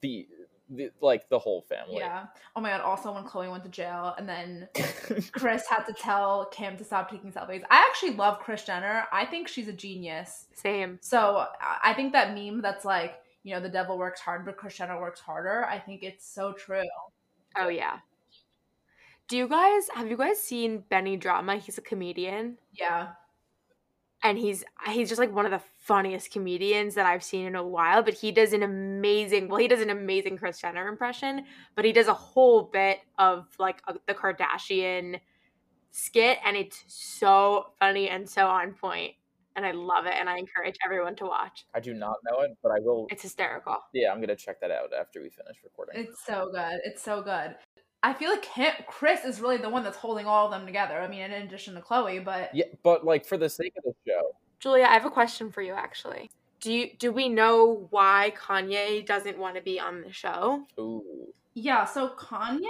Speaker 4: the, the like, the whole family.
Speaker 2: Yeah. Oh my god. Also, when Khloe went to jail, and then Kris had to tell Kim to stop taking selfies. I actually love Kris Jenner. I think she's a genius.
Speaker 3: Same.
Speaker 2: So I- I think that meme that's like, you know, the devil works hard, but Kris Jenner works harder. I think it's so true.
Speaker 3: Oh yeah. Do you guys have you guys seen Benny Drama? He's a comedian
Speaker 2: Yeah.
Speaker 3: and he's he's just like one of the funniest comedians that I've seen in a while, but he does an amazing well, he does an amazing Kris Jenner impression, but he does a whole bit of like a, the Kardashian skit and it's so funny and so on point and I love it and I encourage everyone to watch.
Speaker 4: I do not know it, but I will.
Speaker 3: It's hysterical.
Speaker 4: Yeah, I'm gonna check that out after we finish recording.
Speaker 2: It's so good. It's so good. I feel like Kim, Kris is really the one that's holding all of them together. I mean, in addition to Khloe, but
Speaker 4: Yeah, but like for the sake of the show,
Speaker 3: Julia, I have a question for you actually. Do you do we know why Kanye doesn't want to be on the show?
Speaker 4: ooh,
Speaker 2: yeah. So Kanye,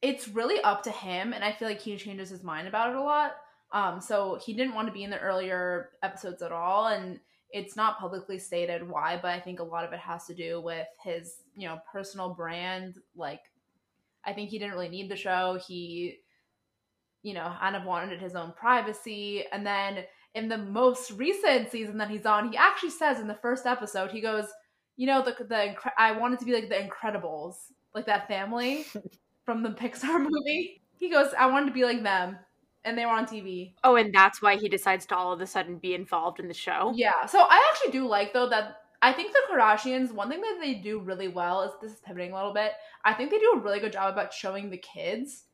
Speaker 2: it's really up to him, and I feel like he changes his mind about it a lot. Um, so he didn't want to be in the earlier episodes at all, and it's not publicly stated why, but I think a lot of it has to do with his, you know, personal brand. Like, I think he didn't really need the show. He, you know, kind of wanted his own privacy. And then in the most recent season that he's on, he actually says in the first episode, he goes, you know, the the I wanted to be like the Incredibles, like that family from the Pixar movie. He goes, I wanted to be like them, and they were on TV.
Speaker 3: Oh, and that's why he decides to all of a sudden be involved in the show.
Speaker 2: Yeah. So I actually do like though that I think the Kardashians, one thing that they do really well is this is pivoting a little bit. I think they do a really good job about showing the kids.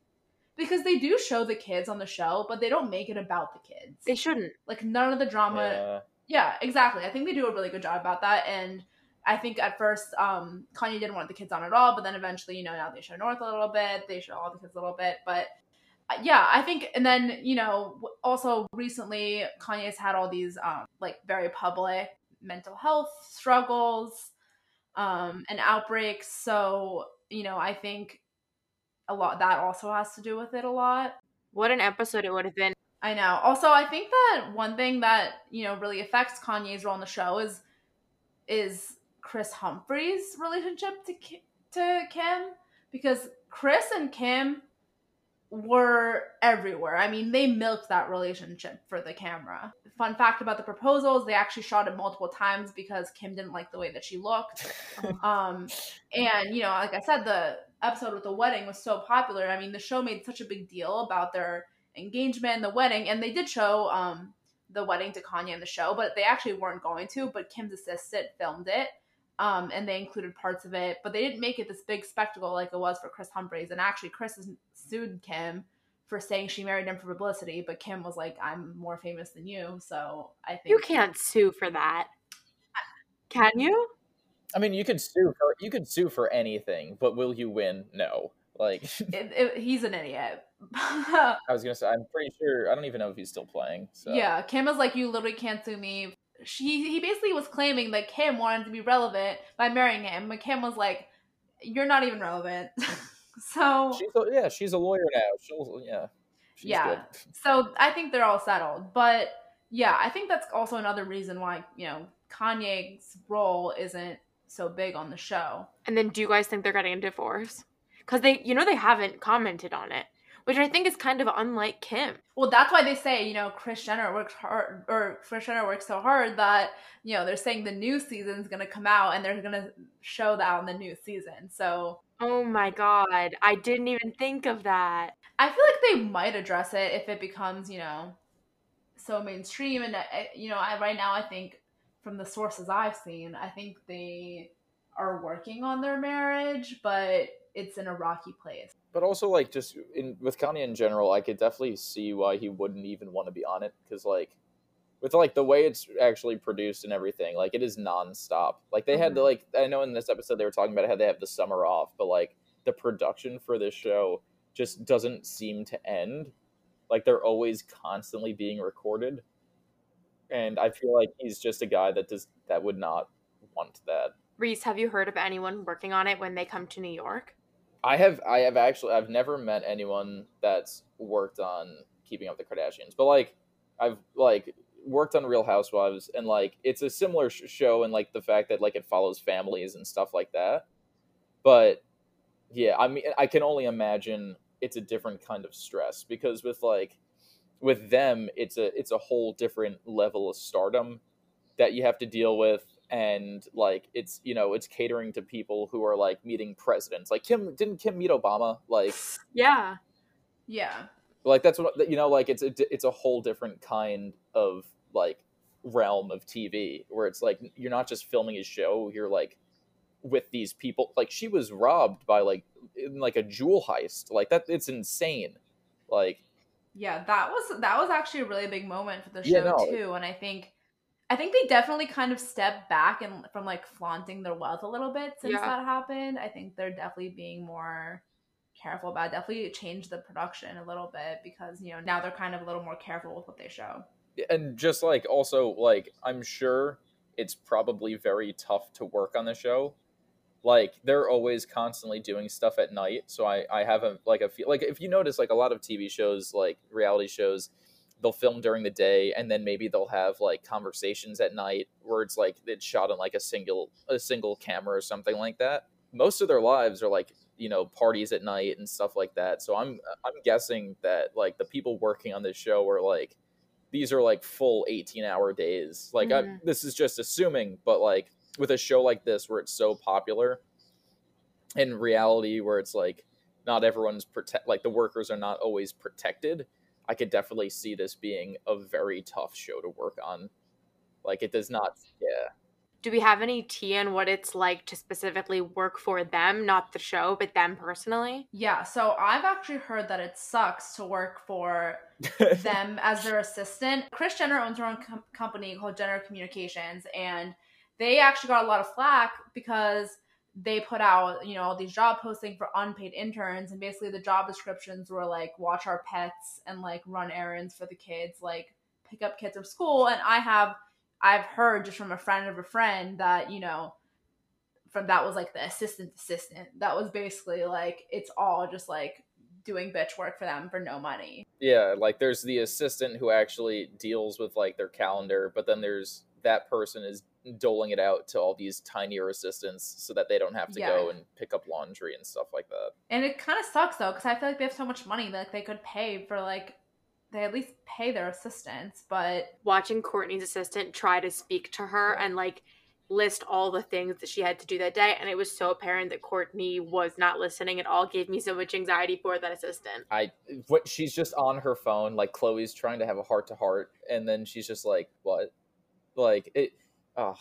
Speaker 2: Because they do show the kids on the show, but they don't make it about the kids.
Speaker 3: They shouldn't.
Speaker 2: like none of the drama
Speaker 4: yeah.
Speaker 2: yeah, exactly. I think they do a really good job about that. And I think at first, um, Kanye didn't want the kids on at all, but then eventually, you know, now they show North a little bit, they show all the kids a little bit. But uh, yeah, I think, and then, you know, also recently, Kanye's had all these, um, like very public mental health struggles um, and outbreaks. So, you know, I think a lot that also has to do with it a lot.
Speaker 3: What an episode it would have been.
Speaker 2: I know. Also, I think that one thing that you know really affects Kanye's role in the show is is Kris Humphries' relationship to Ki- to Kim because Kris and Kim were everywhere. I mean, they milked that relationship for the camera. Fun fact about the proposals, they actually shot it multiple times because Kim didn't like the way that she looked. Um, and you know, like I said, the episode with the wedding was so popular. I mean, the show made such a big deal about their engagement and the wedding, and they did show um the wedding to Kanye in the show, but they actually weren't going to. But Kim's assistant filmed it, um, and they included parts of it, but they didn't make it this big spectacle like it was for Kris Humphries. And actually, Kris has sued Kim for saying she married him for publicity, but Kim was like, "I'm more famous than you," so I think
Speaker 3: You can't sue for that. Can you?
Speaker 4: I mean, you could sue for you could sue for anything, but will you win? No. Like
Speaker 2: It, it, he's an idiot.
Speaker 4: I was gonna say, I'm pretty sure. I don't even know if he's still playing. So
Speaker 2: Yeah, Kim is like, you literally can't sue me she he basically was claiming that Kim wanted to be relevant by marrying him, but Kim was like, "You're not even relevant." so
Speaker 4: She's a, yeah, she's a lawyer now. She'll yeah. She's
Speaker 2: Yeah.
Speaker 4: good.
Speaker 2: so I think they're all settled. But yeah, I think that's also another reason why you know Kanye's role isn't so big on the show.
Speaker 3: And then do you guys think they're getting a divorce? Because they, you know, they haven't commented on it, which I think is kind of unlike Kim.
Speaker 2: Well, that's why they say, you know, Kris Jenner works hard, or Kris Jenner works so hard that, you know, they're saying the new season's going to come out and they're going to show that on the new season. So
Speaker 3: Oh my god, I didn't even think of that.
Speaker 2: I feel like they might address it if it becomes, you know, so mainstream. And, uh, you know, I, right now, I think from the sources I've seen, I think they are working on their marriage, but it's in a rocky place.
Speaker 4: But also, like, just in with Kanye in general, I could definitely see why he wouldn't even want to be on it because, like, with like the way it's actually produced and everything, like it is nonstop. Like they had to
Speaker 2: mm-hmm.
Speaker 4: like I know in this episode they were talking about how they have the summer off, but like the production for this show just doesn't seem to end. Like they're always constantly being recorded, and I feel like he's just a guy that does that would not want that.
Speaker 3: Reece, have you heard of anyone working on it when they come to New York?
Speaker 4: I have I have actually I've never met anyone that's worked on Keeping Up the Kardashians, but like I've like worked on Real Housewives and like it's a similar sh- show and like the fact that like it follows families and stuff like that. But yeah, I mean I can only imagine it's a different kind of stress because with like with them it's a it's a whole different level of stardom that you have to deal with and like it's you know it's catering to people who are like meeting presidents. Like kim didn't kim meet obama? Like
Speaker 3: Yeah.
Speaker 2: Yeah.
Speaker 4: like that's what you know like it's a it's a whole different kind of like realm of tv where it's like you're not just filming a show you're like with these people. Like she was robbed by like in like a jewel heist. Like that it's insane. Like
Speaker 2: Yeah, that was that was actually a really big moment for the show
Speaker 4: Yeah, no,
Speaker 2: too, and I think I think they definitely kind of stepped back and from like flaunting their wealth a little bit since
Speaker 3: Yeah.
Speaker 2: that happened. I think they're definitely being more careful about it. definitely change the production a little bit because you know now they're kind of a little more careful with what they show.
Speaker 4: and just like also like i'm sure it's probably very tough to work on the show like they're always constantly doing stuff at night so i i have a like a feel like if you notice like a lot of tv shows like reality shows they'll film during the day and then maybe they'll have like conversations at night where it's like it's shot on like a single a single camera or something like that. Most of their lives are like you know parties at night and stuff like that. So i'm i'm guessing that like the people working on this show are like these are like full 18 hour days. Like I,
Speaker 3: Mhm.
Speaker 4: this is just assuming but like with a show like this where it's so popular in reality where it's like not everyone's protect like the workers are not always protected i could definitely see this being a very tough show to work on like it does not yeah
Speaker 3: Do we have any tea on what it's like to specifically work for them, not the show, but them personally?
Speaker 2: Yeah, so I've actually heard that it sucks to work for them as their assistant. Kris Jenner owns her own com- company called Jenner Communications, and they actually got a lot of flack because they put out, you know, all these job postings for unpaid interns, and basically the job descriptions were like watch our pets and like run errands for the kids, like pick up kids from school. And I have, I've heard just from a friend of a friend that you know from that was like the assistant assistant. That was basically like it's all just like doing bitch work for them for no money.
Speaker 4: yeah like there's the assistant who actually deals with like their calendar but then there's that person is doling it out to all these tinier assistants so that they don't have to
Speaker 2: Yeah.
Speaker 4: go and pick up laundry and stuff like that
Speaker 2: And it kind of sucks though, because I feel like they have so much money that they could pay for like they at least pay their assistants, but
Speaker 3: Watching Kourtney's assistant try to speak to her and like list all the things that she had to do that day, and it was so apparent that Kourtney was not listening at all, gave me so much anxiety for that assistant.
Speaker 4: I what she's just on her phone, like Khloe's trying to have a heart to heart, and then she's just like, "What?" Like it, ah,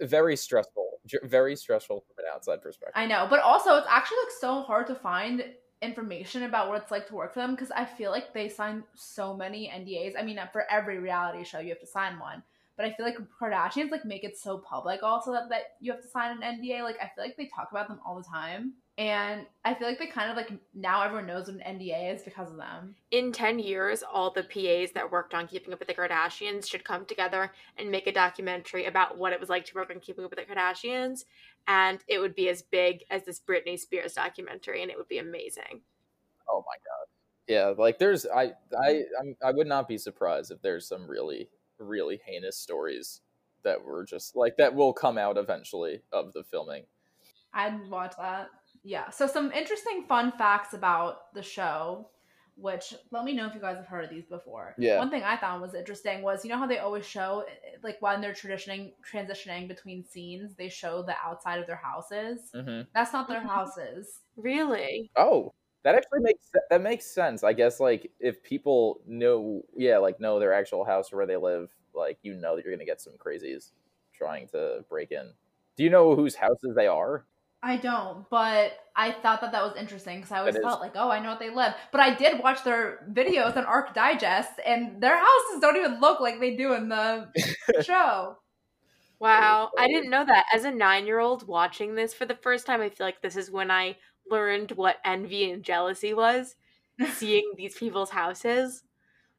Speaker 4: very stressful, very stressful from an outside perspective.
Speaker 2: I know. But also, it's actually like so hard to find information about what it's like to work for them because I feel like they sign so many NDAs. I mean, for every reality show, you have to sign one. But I feel like Kardashians like make it so public also that, that you have to sign an NDA. Like I feel like they talk about them all the time. And I feel like they kind of like now everyone knows what an NDA is because of them.
Speaker 3: In 10 years, all the PAs that worked on Keeping Up with the Kardashians should come together and make a documentary about what it was like to work on Keeping Up with the Kardashians. And it would be as big as this Britney Spears documentary, and it would be amazing.
Speaker 4: Oh my god. Yeah, like there's I I I'm, I would not be surprised if there's some really really heinous stories that were just like that will come out eventually of the filming.
Speaker 2: I'd watch that. Yeah. So some interesting fun facts about the show, which let me know if you guys have heard of these before.
Speaker 4: Yeah.
Speaker 2: One thing I found was interesting was you know how they always show like when they're transitioning transitioning between scenes, they show the outside of their houses.
Speaker 4: hmm
Speaker 2: That's not their
Speaker 3: Mhm.
Speaker 2: houses.
Speaker 3: Really?
Speaker 4: Oh, that actually makes that makes sense. I guess like if people know, yeah, like know their actual house or where they live, like you know that you're gonna get some crazies trying to break in. Do you know whose houses they are?
Speaker 2: I don't, but I thought that that was interesting because I always
Speaker 4: That is-
Speaker 2: felt like, oh, I know what they live. But I did watch their videos on Arc Digest, and their houses don't even look like they do in the show.
Speaker 3: Wow. I didn't know that. As a nine year old watching this for the first time, I feel like this is when I learned what envy and jealousy was seeing these people's houses.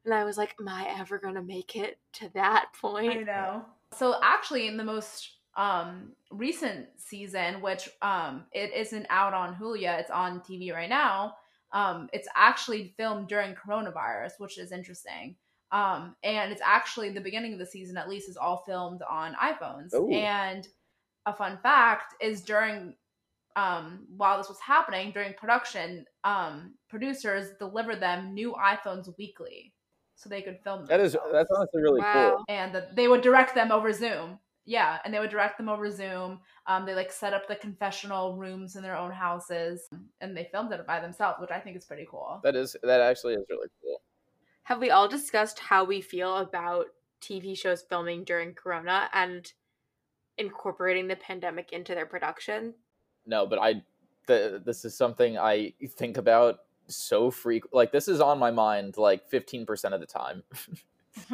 Speaker 3: And I was like, am I ever going to make it to that point?
Speaker 2: I
Speaker 3: point?
Speaker 2: know. So actually, in the most um recent season, which um it isn't out on Hulu yet, it's on TV right now. Um, it's actually filmed during coronavirus, which is interesting. Um, and it's actually the beginning of the season, at least, is all filmed on iPhones.
Speaker 4: Ooh.
Speaker 2: And a fun fact is during um while this was happening during production, um producers delivered them new iPhones weekly so they could film
Speaker 4: That is
Speaker 2: themselves
Speaker 4: that's honestly really
Speaker 3: Wow.
Speaker 4: cool.
Speaker 2: and that they would direct them over Zoom. Yeah, and they would direct them over Zoom. Um, they like set up the confessional rooms in their own houses, and they filmed it by themselves, which I think is pretty cool.
Speaker 4: That is that actually is really cool.
Speaker 3: Have we all discussed how we feel about TV shows filming during Corona and incorporating the pandemic into their production?
Speaker 4: No, but I the, this is something I think about so frequent. Like this is on my mind like 15% of the time.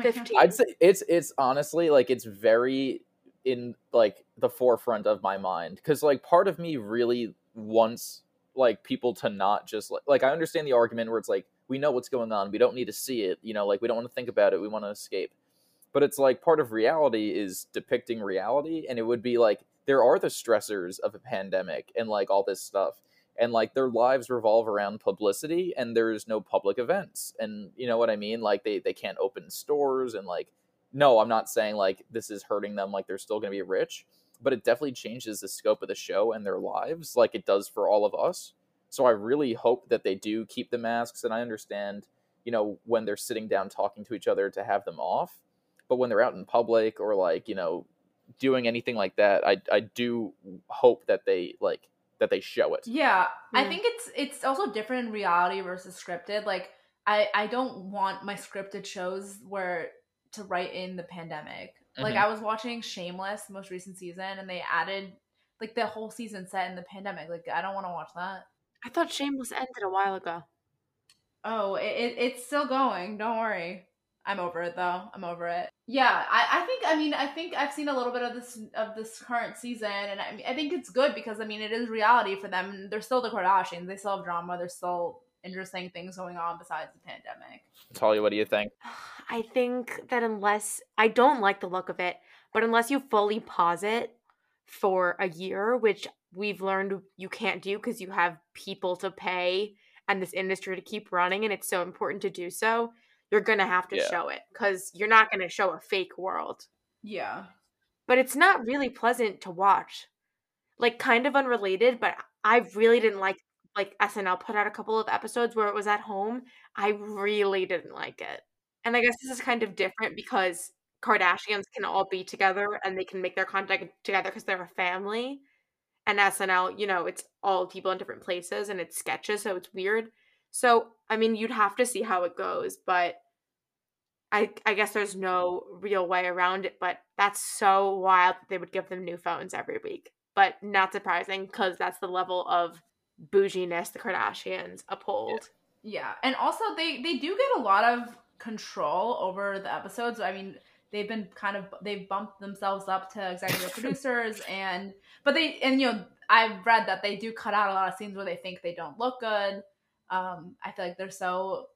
Speaker 3: 15.
Speaker 4: I'd say it's it's honestly like it's very in like the forefront of my mind because like part of me really wants like people to not just like like I understand the argument where it's like we know what's going on we don't need to see it you know like we don't want to think about it we want to escape but it's like part of reality is depicting reality and it would be like there are the stressors of a pandemic and like all this stuff and like their lives revolve around publicity and there's no public events and you know what i mean? Like they they can't open stores and like no i'm not saying like this is hurting them like they're still going to be rich but it definitely changes the scope of the show and their lives like it does for all of us. So i really hope that they do keep the masks and i understand you know when they're sitting down talking to each other to have them off but when they're out in public or like you know doing anything like that i i do hope that they like that they show it
Speaker 2: Yeah, I
Speaker 3: Hmm.
Speaker 2: think it's it's also different in reality versus scripted. Like I I don't want my scripted shows where to write in the pandemic. Like
Speaker 4: Mhm.
Speaker 2: I was watching Shameless, the most recent season, and they added like the whole season set in the pandemic. Like I don't want to watch that.
Speaker 3: I thought Shameless ended a while ago.
Speaker 2: Oh, it, it, it's still going. Don't worry. I'm over it though. I'm over it. Yeah, I, I think I mean I think I've seen a little bit of this of this current season, and I mean I think it's good because I mean it is reality for them. They're still the Kardashians. They still have drama. There's still interesting things going on besides the pandemic.
Speaker 4: talia what do you think
Speaker 3: I think that unless I don't like the look of it, but unless you fully pause it for a year, which we've learned you can't do because you have people to pay and this industry to keep running, and it's so important to do so, you're gonna have to
Speaker 4: Yeah.
Speaker 3: show it because you're not gonna show a fake world.
Speaker 2: Yeah.
Speaker 3: But it's not really pleasant to watch. Like kind of unrelated, but I really didn't like like SNL put out a couple of episodes where it was at home. I really didn't like it. And I guess this is kind of different because Kardashians can all be together and they can make their content together because they're a family. And SNL, you know, it's all people in different places and it's sketches, so it's weird. So, I mean, you'd have to see how it goes, but I I guess there's no real way around it, but that's so wild that they would give them new phones every week. But not surprising because that's the level of bouginess the Kardashians uphold.
Speaker 2: Yeah, and also they they do get a lot of control over the episodes. I mean, they've been kind of they've bumped themselves up to executive producers and but they and you know I've read that they do cut out a lot of scenes where they think they don't look good. Um, I feel like they're so.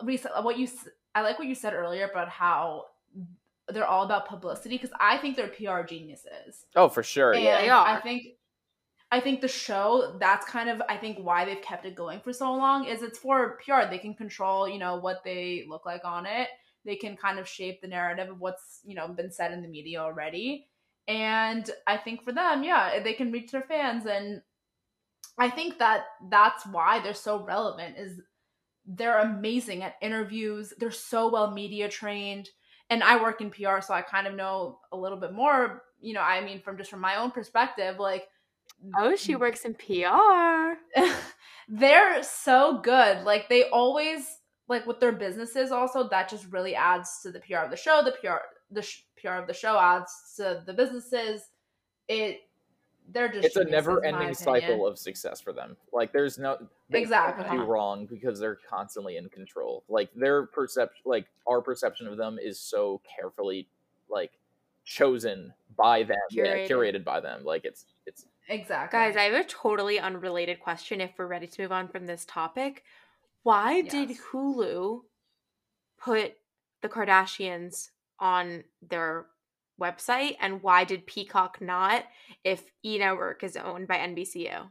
Speaker 2: What you I like what you said earlier about how they're all about publicity because I think they're PR geniuses.
Speaker 4: Oh, for sure.
Speaker 2: And
Speaker 4: yeah,
Speaker 3: they are.
Speaker 2: I think I think the show that's kind of I think why they've kept it going for so long is it's for PR. They can control, you know, what they look like on it. They can kind of shape the narrative of what's, you know, been said in the media already. And I think for them, yeah, they can reach their fans and I think that that's why they're so relevant is they're amazing at interviews. They're so well media trained. And I work in PR, so I kind of know a little bit more, you know, I mean from just from my own perspective, like
Speaker 3: Oh, she works in PR.
Speaker 2: they're so good. Like they always like with their businesses also that just really adds to the PR of the show. The PR the sh- PR of the show adds to the businesses. It they're just
Speaker 4: it's a
Speaker 2: geniuses, in my
Speaker 4: never-ending cycle of success for them. Like there's no they
Speaker 2: Exactly.
Speaker 4: can't do wrong because they're constantly in control. Like their perception, like our perception of them, is so carefully like chosen by them, yeah,
Speaker 3: Curated.
Speaker 4: curated by them. Like it's it's
Speaker 2: exactly.
Speaker 3: Guys, I have a totally unrelated question if we're ready to move on from this topic. Why did Hulu put the Kardashians on their website and why did Peacock not if E Network is owned by NBCU?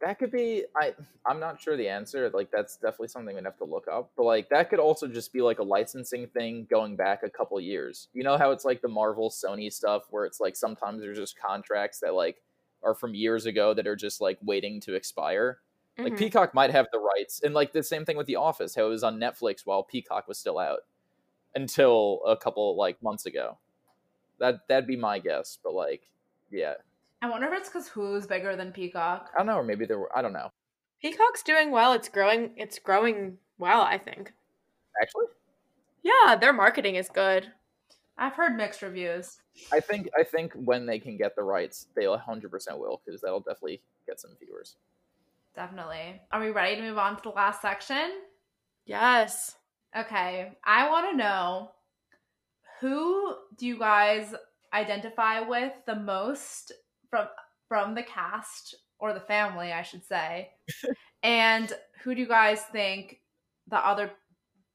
Speaker 4: that could be I I'm not sure the answer. Like that's definitely something we'd have to look up. But like that could also just be like a licensing thing going back a couple years. You know how it's like the Marvel Sony stuff where it's like sometimes there's just contracts that like are from years ago that are just like waiting to expire. Like
Speaker 3: Mhm.
Speaker 4: Peacock might have the rights. And like the same thing with The Office, how it was on Netflix while Peacock was still out until a couple like months ago. That that'd be my guess, but like yeah.
Speaker 2: I wonder if it's because Hulu's bigger than Peacock.
Speaker 4: I don't know, or maybe there were I don't know.
Speaker 3: Peacock's doing well. It's growing it's growing well, I think.
Speaker 4: Actually,
Speaker 3: Yeah, their marketing is good.
Speaker 2: I've heard mixed reviews.
Speaker 4: I think I think when they can get the rights, they'll 100% will because that'll definitely get some viewers.
Speaker 2: Definitely. Are we ready to move on to the last section?
Speaker 3: Yes.
Speaker 2: Okay, I want to know who do you guys identify with the most from from the cast or the family, I should say, and who do you guys think the other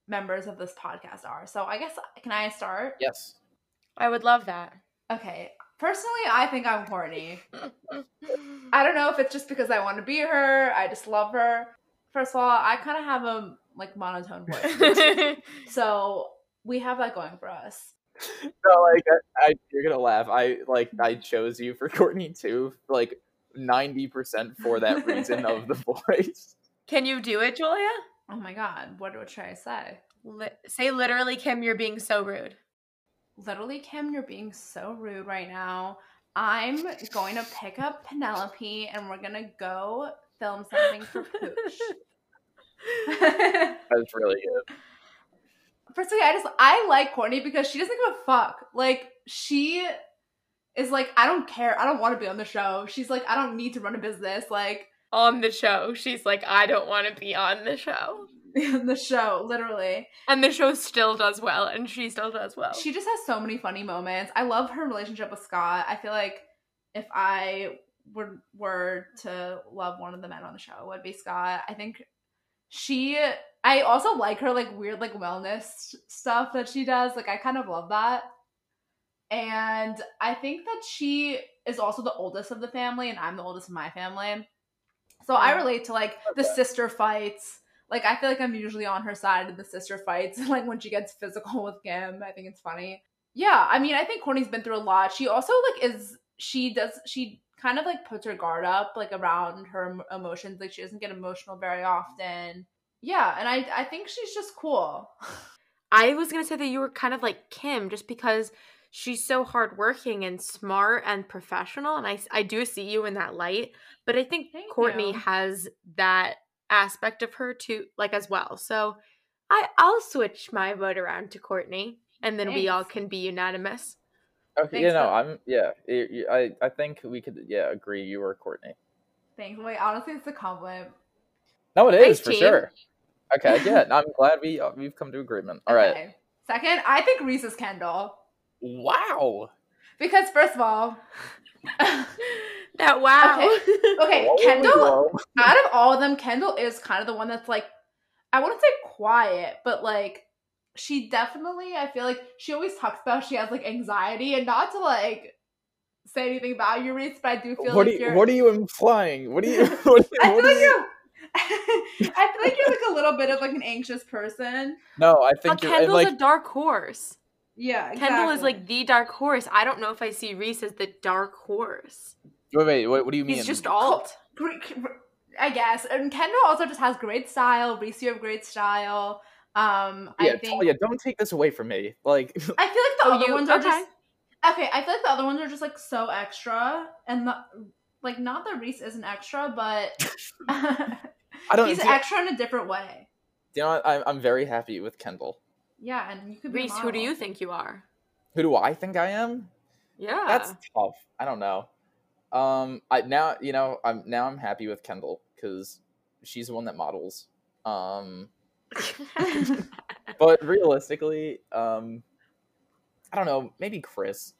Speaker 2: members of this podcast are? So I guess can I start?
Speaker 4: Yes.
Speaker 3: I would love that.
Speaker 2: Okay, personally, I think I'm Kourtney. I don't know if it's just because I want to be her. I just love her. First of all, I kind of have a like monotone voice, so we have that going for us.
Speaker 4: No, like I, I, you're gonna laugh. I like I chose you for Kourtney too. Like 90% for that reason of the voice.
Speaker 3: Can you do it, Julia?
Speaker 2: Oh my god, what, what should I say?
Speaker 3: Li- say literally, Kim, you're being so rude.
Speaker 2: Literally, Kim, you're being so rude right now. I'm going to pick up Penelope and we're gonna go film something for Poosh.
Speaker 4: That's really good.
Speaker 2: Personally, I just I like Kourtney because she doesn't give a fuck. Like she is like, I don't care. I don't want to be on the show. She's like, I don't need to run a business. Like
Speaker 3: On the show, she's like, I don't want to be on the show.
Speaker 2: the show, literally.
Speaker 3: And the show still does well, and she still does well.
Speaker 2: She just has so many funny moments. I love her relationship with Scott. I feel like if I were were to love one of the men on the show, it would be Scott. I think she I also like her like weird like wellness stuff that she does. Like I kind of love that. And I think that she is also the oldest of the family and I'm the oldest of my family. So I
Speaker 3: Mm.
Speaker 2: relate to like the sister fights. Like I feel like I'm usually on her side in the sister fights. like when she gets physical with Kim, I think it's funny. Yeah, I mean, I think Kourtney's been through a lot. She also like is she does she kind of like puts her guard up like around her emotions. Like she doesn't get emotional very often. Yeah, and I I think she's just cool.
Speaker 3: I was gonna say that you were kind of like Kim, just because she's so hardworking and smart and professional, and I I do see you in that light. But I think
Speaker 2: Thank
Speaker 3: Kourtney
Speaker 2: you.
Speaker 3: has that aspect of her too, like as well. So I I'll switch my vote around to Kourtney, and then we all can be unanimous.
Speaker 4: Okay,
Speaker 2: Thanks,
Speaker 4: you know,
Speaker 2: though.
Speaker 4: I'm yeah. I I think we could yeah agree. You were Kourtney.
Speaker 2: Thanks. Wait, honestly, it's a compliment.
Speaker 4: No, it is
Speaker 3: Thanks,
Speaker 4: for
Speaker 3: team.
Speaker 4: sure. Okay, yeah. I'm glad we uh, we've come to agreement. All right.
Speaker 2: Okay. Second, I think Reece is Kendall.
Speaker 4: Wow.
Speaker 2: Because first of all,
Speaker 3: that wow.
Speaker 2: okay,
Speaker 4: Whoa,
Speaker 2: Kendall
Speaker 4: whoa.
Speaker 2: out of all of them, Kendall is kind of the one that's like, I wouldn't say quiet, but like, she definitely, I feel like she always talks about she has like anxiety, and not to like say anything about you, Reece, but I do feel
Speaker 4: What,
Speaker 2: like
Speaker 4: are you,
Speaker 2: you're.
Speaker 4: what are you implying? What are you? What,
Speaker 2: I feel
Speaker 4: are
Speaker 2: like
Speaker 4: you?
Speaker 2: you're. I feel like you're like a little bit of like an anxious person.
Speaker 4: No, I
Speaker 3: But
Speaker 4: think you're
Speaker 3: Kendall's
Speaker 4: like
Speaker 3: a dark horse.
Speaker 2: Yeah,
Speaker 3: Kendall is like the dark horse. I don't know if I see Reece as the dark horse.
Speaker 4: wait, wait, what, what do you mean?
Speaker 3: He's just alt.
Speaker 2: Great- I guess. And Kendall also just has great style. Reece, you have great style. Um,
Speaker 4: yeah,
Speaker 2: I think.
Speaker 4: Talia, don't take this away from me. Like,
Speaker 2: I feel like the
Speaker 3: Oh,
Speaker 2: other
Speaker 3: you-
Speaker 2: ones are
Speaker 3: okay.
Speaker 2: just okay. I feel like the other ones are just like so extra, and the, like not that Reece isn't extra, but
Speaker 4: I don't.
Speaker 2: he's
Speaker 4: do,
Speaker 2: extra in a different way.
Speaker 4: you know, what? I'm I'm very happy with Kendall.
Speaker 2: Yeah, and you could be a
Speaker 3: Reece, who do you think you are?
Speaker 4: Who do I think I am?
Speaker 3: Yeah.
Speaker 4: That's tough. I don't know. Um, I now you know I'm now I'm happy with Kendall because she's the one that models. Um, but realistically, um, I don't know. Maybe Kris.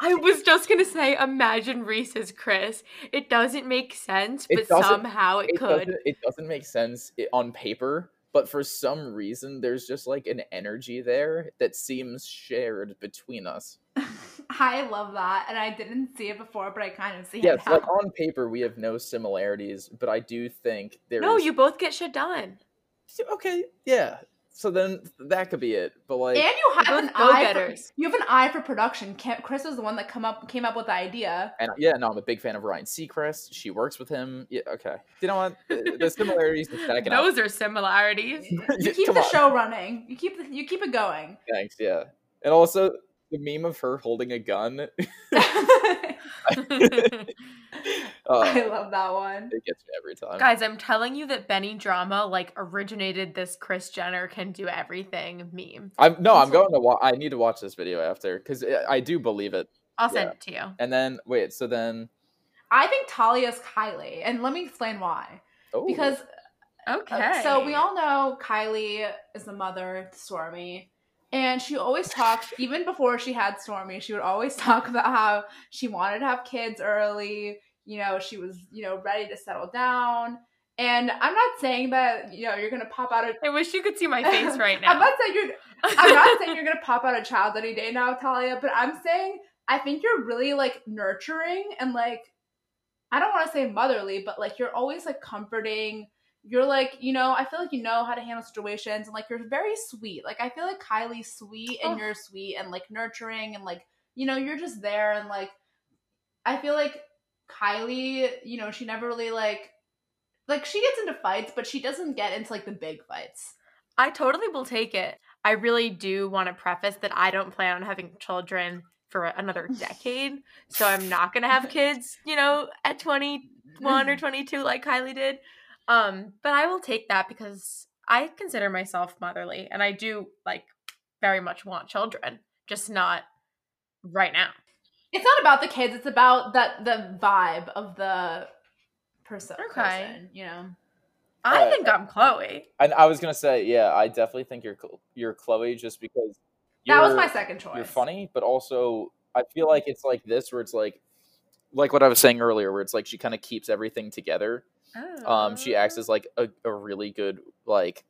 Speaker 3: I was just gonna say, imagine Reece as Kris. It doesn't make sense, but
Speaker 4: doesn't-
Speaker 3: somehow it,
Speaker 4: It
Speaker 3: could.
Speaker 4: doesn't. It doesn't make sense eh, on paper, but for some reason, there's just like an energy there that seems shared between us.
Speaker 2: I love that, and I didn't see it before, but I kind of see
Speaker 4: Yes,
Speaker 2: it now.
Speaker 4: like on paper, we have no similarities, but I do think there is.
Speaker 3: No, you both get shit done.
Speaker 4: okay? Yeah. So then that could be it. But like,
Speaker 2: and you have an eye. For, you have an eye for production. Kris was the one that come up came up with the idea.
Speaker 4: And yeah, no, I'm a big fan of Ryan Seacrest. She works with him. Yeah, okay. You know what? The the similarities are stacking up.
Speaker 3: Those are similarities.
Speaker 2: You keep the
Speaker 4: on.
Speaker 2: show running. You keep the, you keep it going.
Speaker 4: Thanks, yeah. And also the meme of her holding a gun. uh,
Speaker 2: I love that one.
Speaker 4: it gets me every time.
Speaker 3: Guys, I'm telling you that Benny Drama like originated this Kris Jenner can do everything meme.
Speaker 4: I'm no, I'm going to watch. I need to watch this video after because I do believe it.
Speaker 3: I'll send
Speaker 4: Yeah.
Speaker 3: it to you.
Speaker 4: And then wait, so then
Speaker 2: I think Talia's Kylie, and let me explain why.
Speaker 4: oh,
Speaker 2: Because
Speaker 3: Okay.
Speaker 2: Uh, so we all know Kylie is the mother to Stormi. And she always talks, even before she had Stormi, she would always talk about how she wanted to have kids early. You know, she was, you know, ready to settle down. And I'm not saying that, you know, you're going to pop out a.
Speaker 3: I wish you could see my face right now.
Speaker 2: I'm not saying you're. I'm not saying you're going to pop out a child any day now, Talia, but I'm saying I think you're really like nurturing and like, I don't want to say motherly, but like you're always like comforting you're like, you know, I feel like you know how to handle situations and like you're very sweet. Like I feel like Kylie's sweet and
Speaker 3: Oh.
Speaker 2: you're sweet and like nurturing and like, you know, you're just there and like I feel like Kylie, you know, she never really like like she gets into fights, but she doesn't get into like the big fights.
Speaker 3: I totally will take it. I really do want to preface that I don't plan on having children for another decade. So I'm not going to have kids, you know, at 21 or 22 like Kylie did. Um, but I will take that because I consider myself motherly and I do like very much want children, just not right now.
Speaker 2: It's not about the kids, it's about that the vibe of the person,
Speaker 3: Okay.
Speaker 2: person you know.
Speaker 3: I
Speaker 4: Uh,
Speaker 3: think I'm Khloe.
Speaker 4: And I was gonna say, yeah, I definitely think you're you're Khloe just because
Speaker 2: That was my second choice.
Speaker 4: You're funny, but also I feel like it's like this where it's like like what I was saying earlier, where it's like she kind of keeps everything together. Um, she acts as like a, a really good like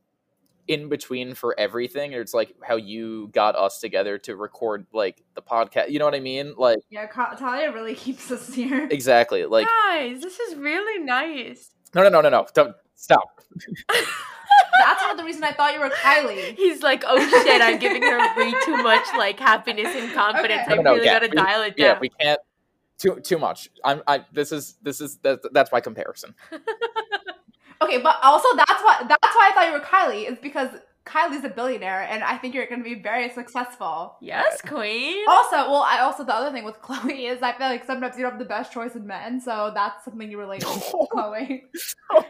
Speaker 4: in between for everything. It's like how you got us together to record like the podcast. You know what I mean? Like
Speaker 2: Yeah, Ka- Talia really keeps us here.
Speaker 4: exactly. Like
Speaker 3: Guys, this is really nice.
Speaker 4: no, no, no, no, no. Don't stop.
Speaker 2: That's not the reason I thought you were Kylie.
Speaker 3: He's like, oh shit, I'm giving her way too much like happiness and confidence.
Speaker 2: Okay.
Speaker 3: I
Speaker 4: No, no,
Speaker 3: really
Speaker 4: yeah,
Speaker 3: gotta
Speaker 4: we-
Speaker 3: dial it down.
Speaker 4: Yeah,
Speaker 3: down.
Speaker 4: we can't. Too too much. I'm. I. This is this is that, that's my comparison.
Speaker 2: Okay, but also that's why that's why I thought you were Kylie is because Kylie's a billionaire, and I think you're going to be very successful.
Speaker 3: yes, queen.
Speaker 2: Also, well, I also the other thing with Khloe is I feel like sometimes you don't have the best choice in men, so that's something you relate to Khloe. Oh.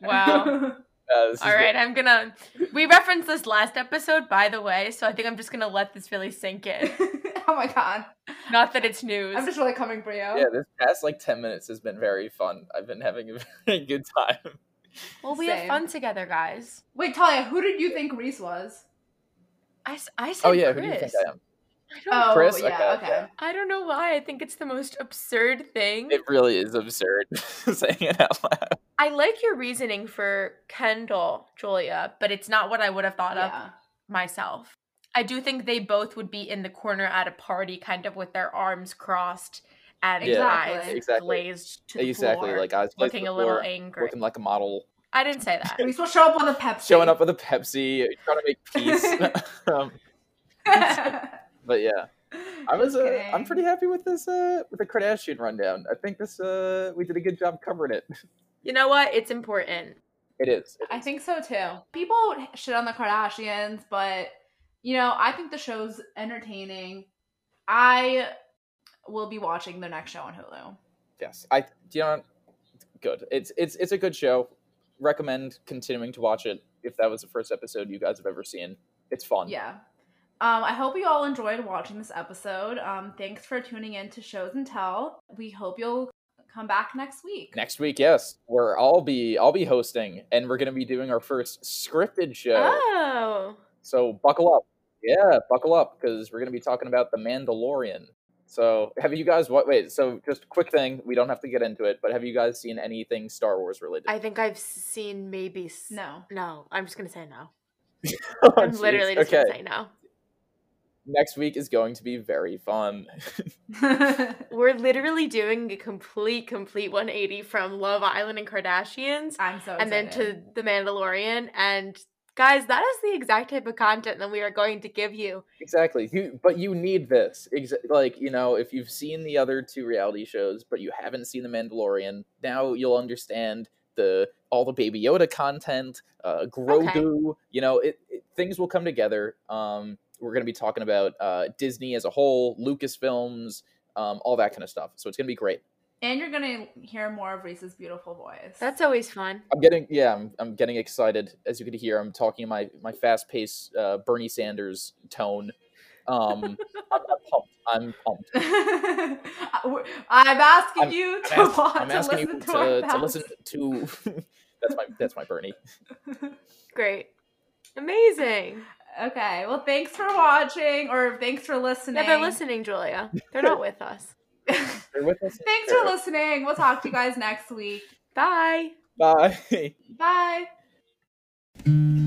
Speaker 3: Wow.
Speaker 4: Uh, this is
Speaker 3: All right, I'm gonna. We referenced this last episode, by the way, so I think I'm just gonna let this really sink in.
Speaker 2: oh my god,
Speaker 3: Not that it's news.
Speaker 2: I'm just really coming for you.
Speaker 4: Yeah, this past like ten minutes has been very fun. I've been having a very good time.
Speaker 3: well, we have fun together, guys.
Speaker 2: Wait, Talia, who did you think Reece was?
Speaker 3: I, I said
Speaker 4: Oh yeah,
Speaker 3: Kris.
Speaker 4: who do you think I am?
Speaker 3: I don't,
Speaker 2: Oh,
Speaker 4: Kris?
Speaker 2: yeah,
Speaker 4: Okay,
Speaker 2: okay.
Speaker 3: I don't know why. I think it's the most absurd thing.
Speaker 4: It really is absurd saying it out loud.
Speaker 3: I like your reasoning for Kendall, Julia, but it's not what I would have thought of myself. I do think they both would be in the corner at a party, kind of with their arms crossed and
Speaker 4: Yeah,
Speaker 3: eyes
Speaker 4: exactly.
Speaker 3: glazed to the
Speaker 4: Exactly,
Speaker 3: floor,
Speaker 4: like eyes
Speaker 3: looking
Speaker 4: on
Speaker 3: a
Speaker 4: the
Speaker 3: little
Speaker 4: floor,
Speaker 3: angry.
Speaker 4: looking like a model,
Speaker 3: I didn't say that.
Speaker 2: We still show up on a Pepsi.
Speaker 4: showing up with a Pepsi, trying to make peace. um, but yeah, I was.
Speaker 2: Just
Speaker 4: Uh, I'm pretty happy with this. Uh, with the Kardashian rundown. I think this. Uh, we did a good job covering it.
Speaker 3: You know what? It's important.
Speaker 4: It is. It
Speaker 2: I
Speaker 4: is.
Speaker 2: think so too. People shit on the Kardashians, but you know, I think the show's entertaining. I will be watching the next show on Hulu.
Speaker 4: Yes, I. You know, good. It's it's it's a good show. Recommend continuing to watch it if that was the first episode you guys have ever seen. It's fun.
Speaker 2: Yeah. Um, I hope you all enjoyed watching this episode. Um, thanks for tuning in to Shows and Tell. We hope you'll come back next week.
Speaker 4: Next week, yes, where I'll be I'll be hosting, and we're gonna be doing our first scripted show.
Speaker 3: Oh.
Speaker 4: So buckle up. Yeah, buckle up because we're going to be talking about The Mandalorian. So, have you guys what wait, so just a quick thing, we don't have to get into it, but have you guys seen anything Star Wars related?
Speaker 3: I think I've seen maybe. S-
Speaker 2: No.
Speaker 3: No, I'm just gonna say no.
Speaker 4: Oh,
Speaker 3: I'm
Speaker 4: jeez.
Speaker 3: literally just
Speaker 4: okay.
Speaker 3: gonna say no.
Speaker 4: Next week is going to be very fun.
Speaker 3: We're literally doing a complete, complete 180 from Love Island and Kardashians,
Speaker 2: I'm so
Speaker 3: and then to. The Mandalorian. And guys, that is the exact type of content that we are going to give you.
Speaker 4: exactly. You but you need this. Exa- like, you know, if you've seen the other two reality shows but you haven't seen The Mandalorian, now you'll understand the all the Baby Yoda content, uh Grogu, you know, it, it things will come together. Um we're going to be talking about uh Disney as a whole, Lucasfilms, um all that kind of stuff. So it's going to be great.
Speaker 2: and you're gonna hear more of Reece's beautiful voice.
Speaker 3: That's always fun.
Speaker 4: I'm getting yeah, I'm, I'm getting excited as you can hear. I'm talking in my my fast paced uh, Bernie Sanders tone. Um, I'm, I'm pumped. I'm pumped.
Speaker 2: I'm asking
Speaker 4: I'm-
Speaker 2: you to
Speaker 4: I'm, ask-
Speaker 2: watch
Speaker 4: I'm
Speaker 2: to
Speaker 4: asking
Speaker 2: listen
Speaker 4: you
Speaker 2: to,
Speaker 4: to, to listen to. that's my that's my Bernie.
Speaker 3: Great. Amazing.
Speaker 2: Okay, well, thanks for watching, or thanks for listening.
Speaker 3: Yeah, they're listening, Julia. They're not with us.
Speaker 4: They're with us.
Speaker 2: thanks for listening. We'll talk to you guys next week.
Speaker 3: Bye.
Speaker 4: Bye.
Speaker 2: Bye.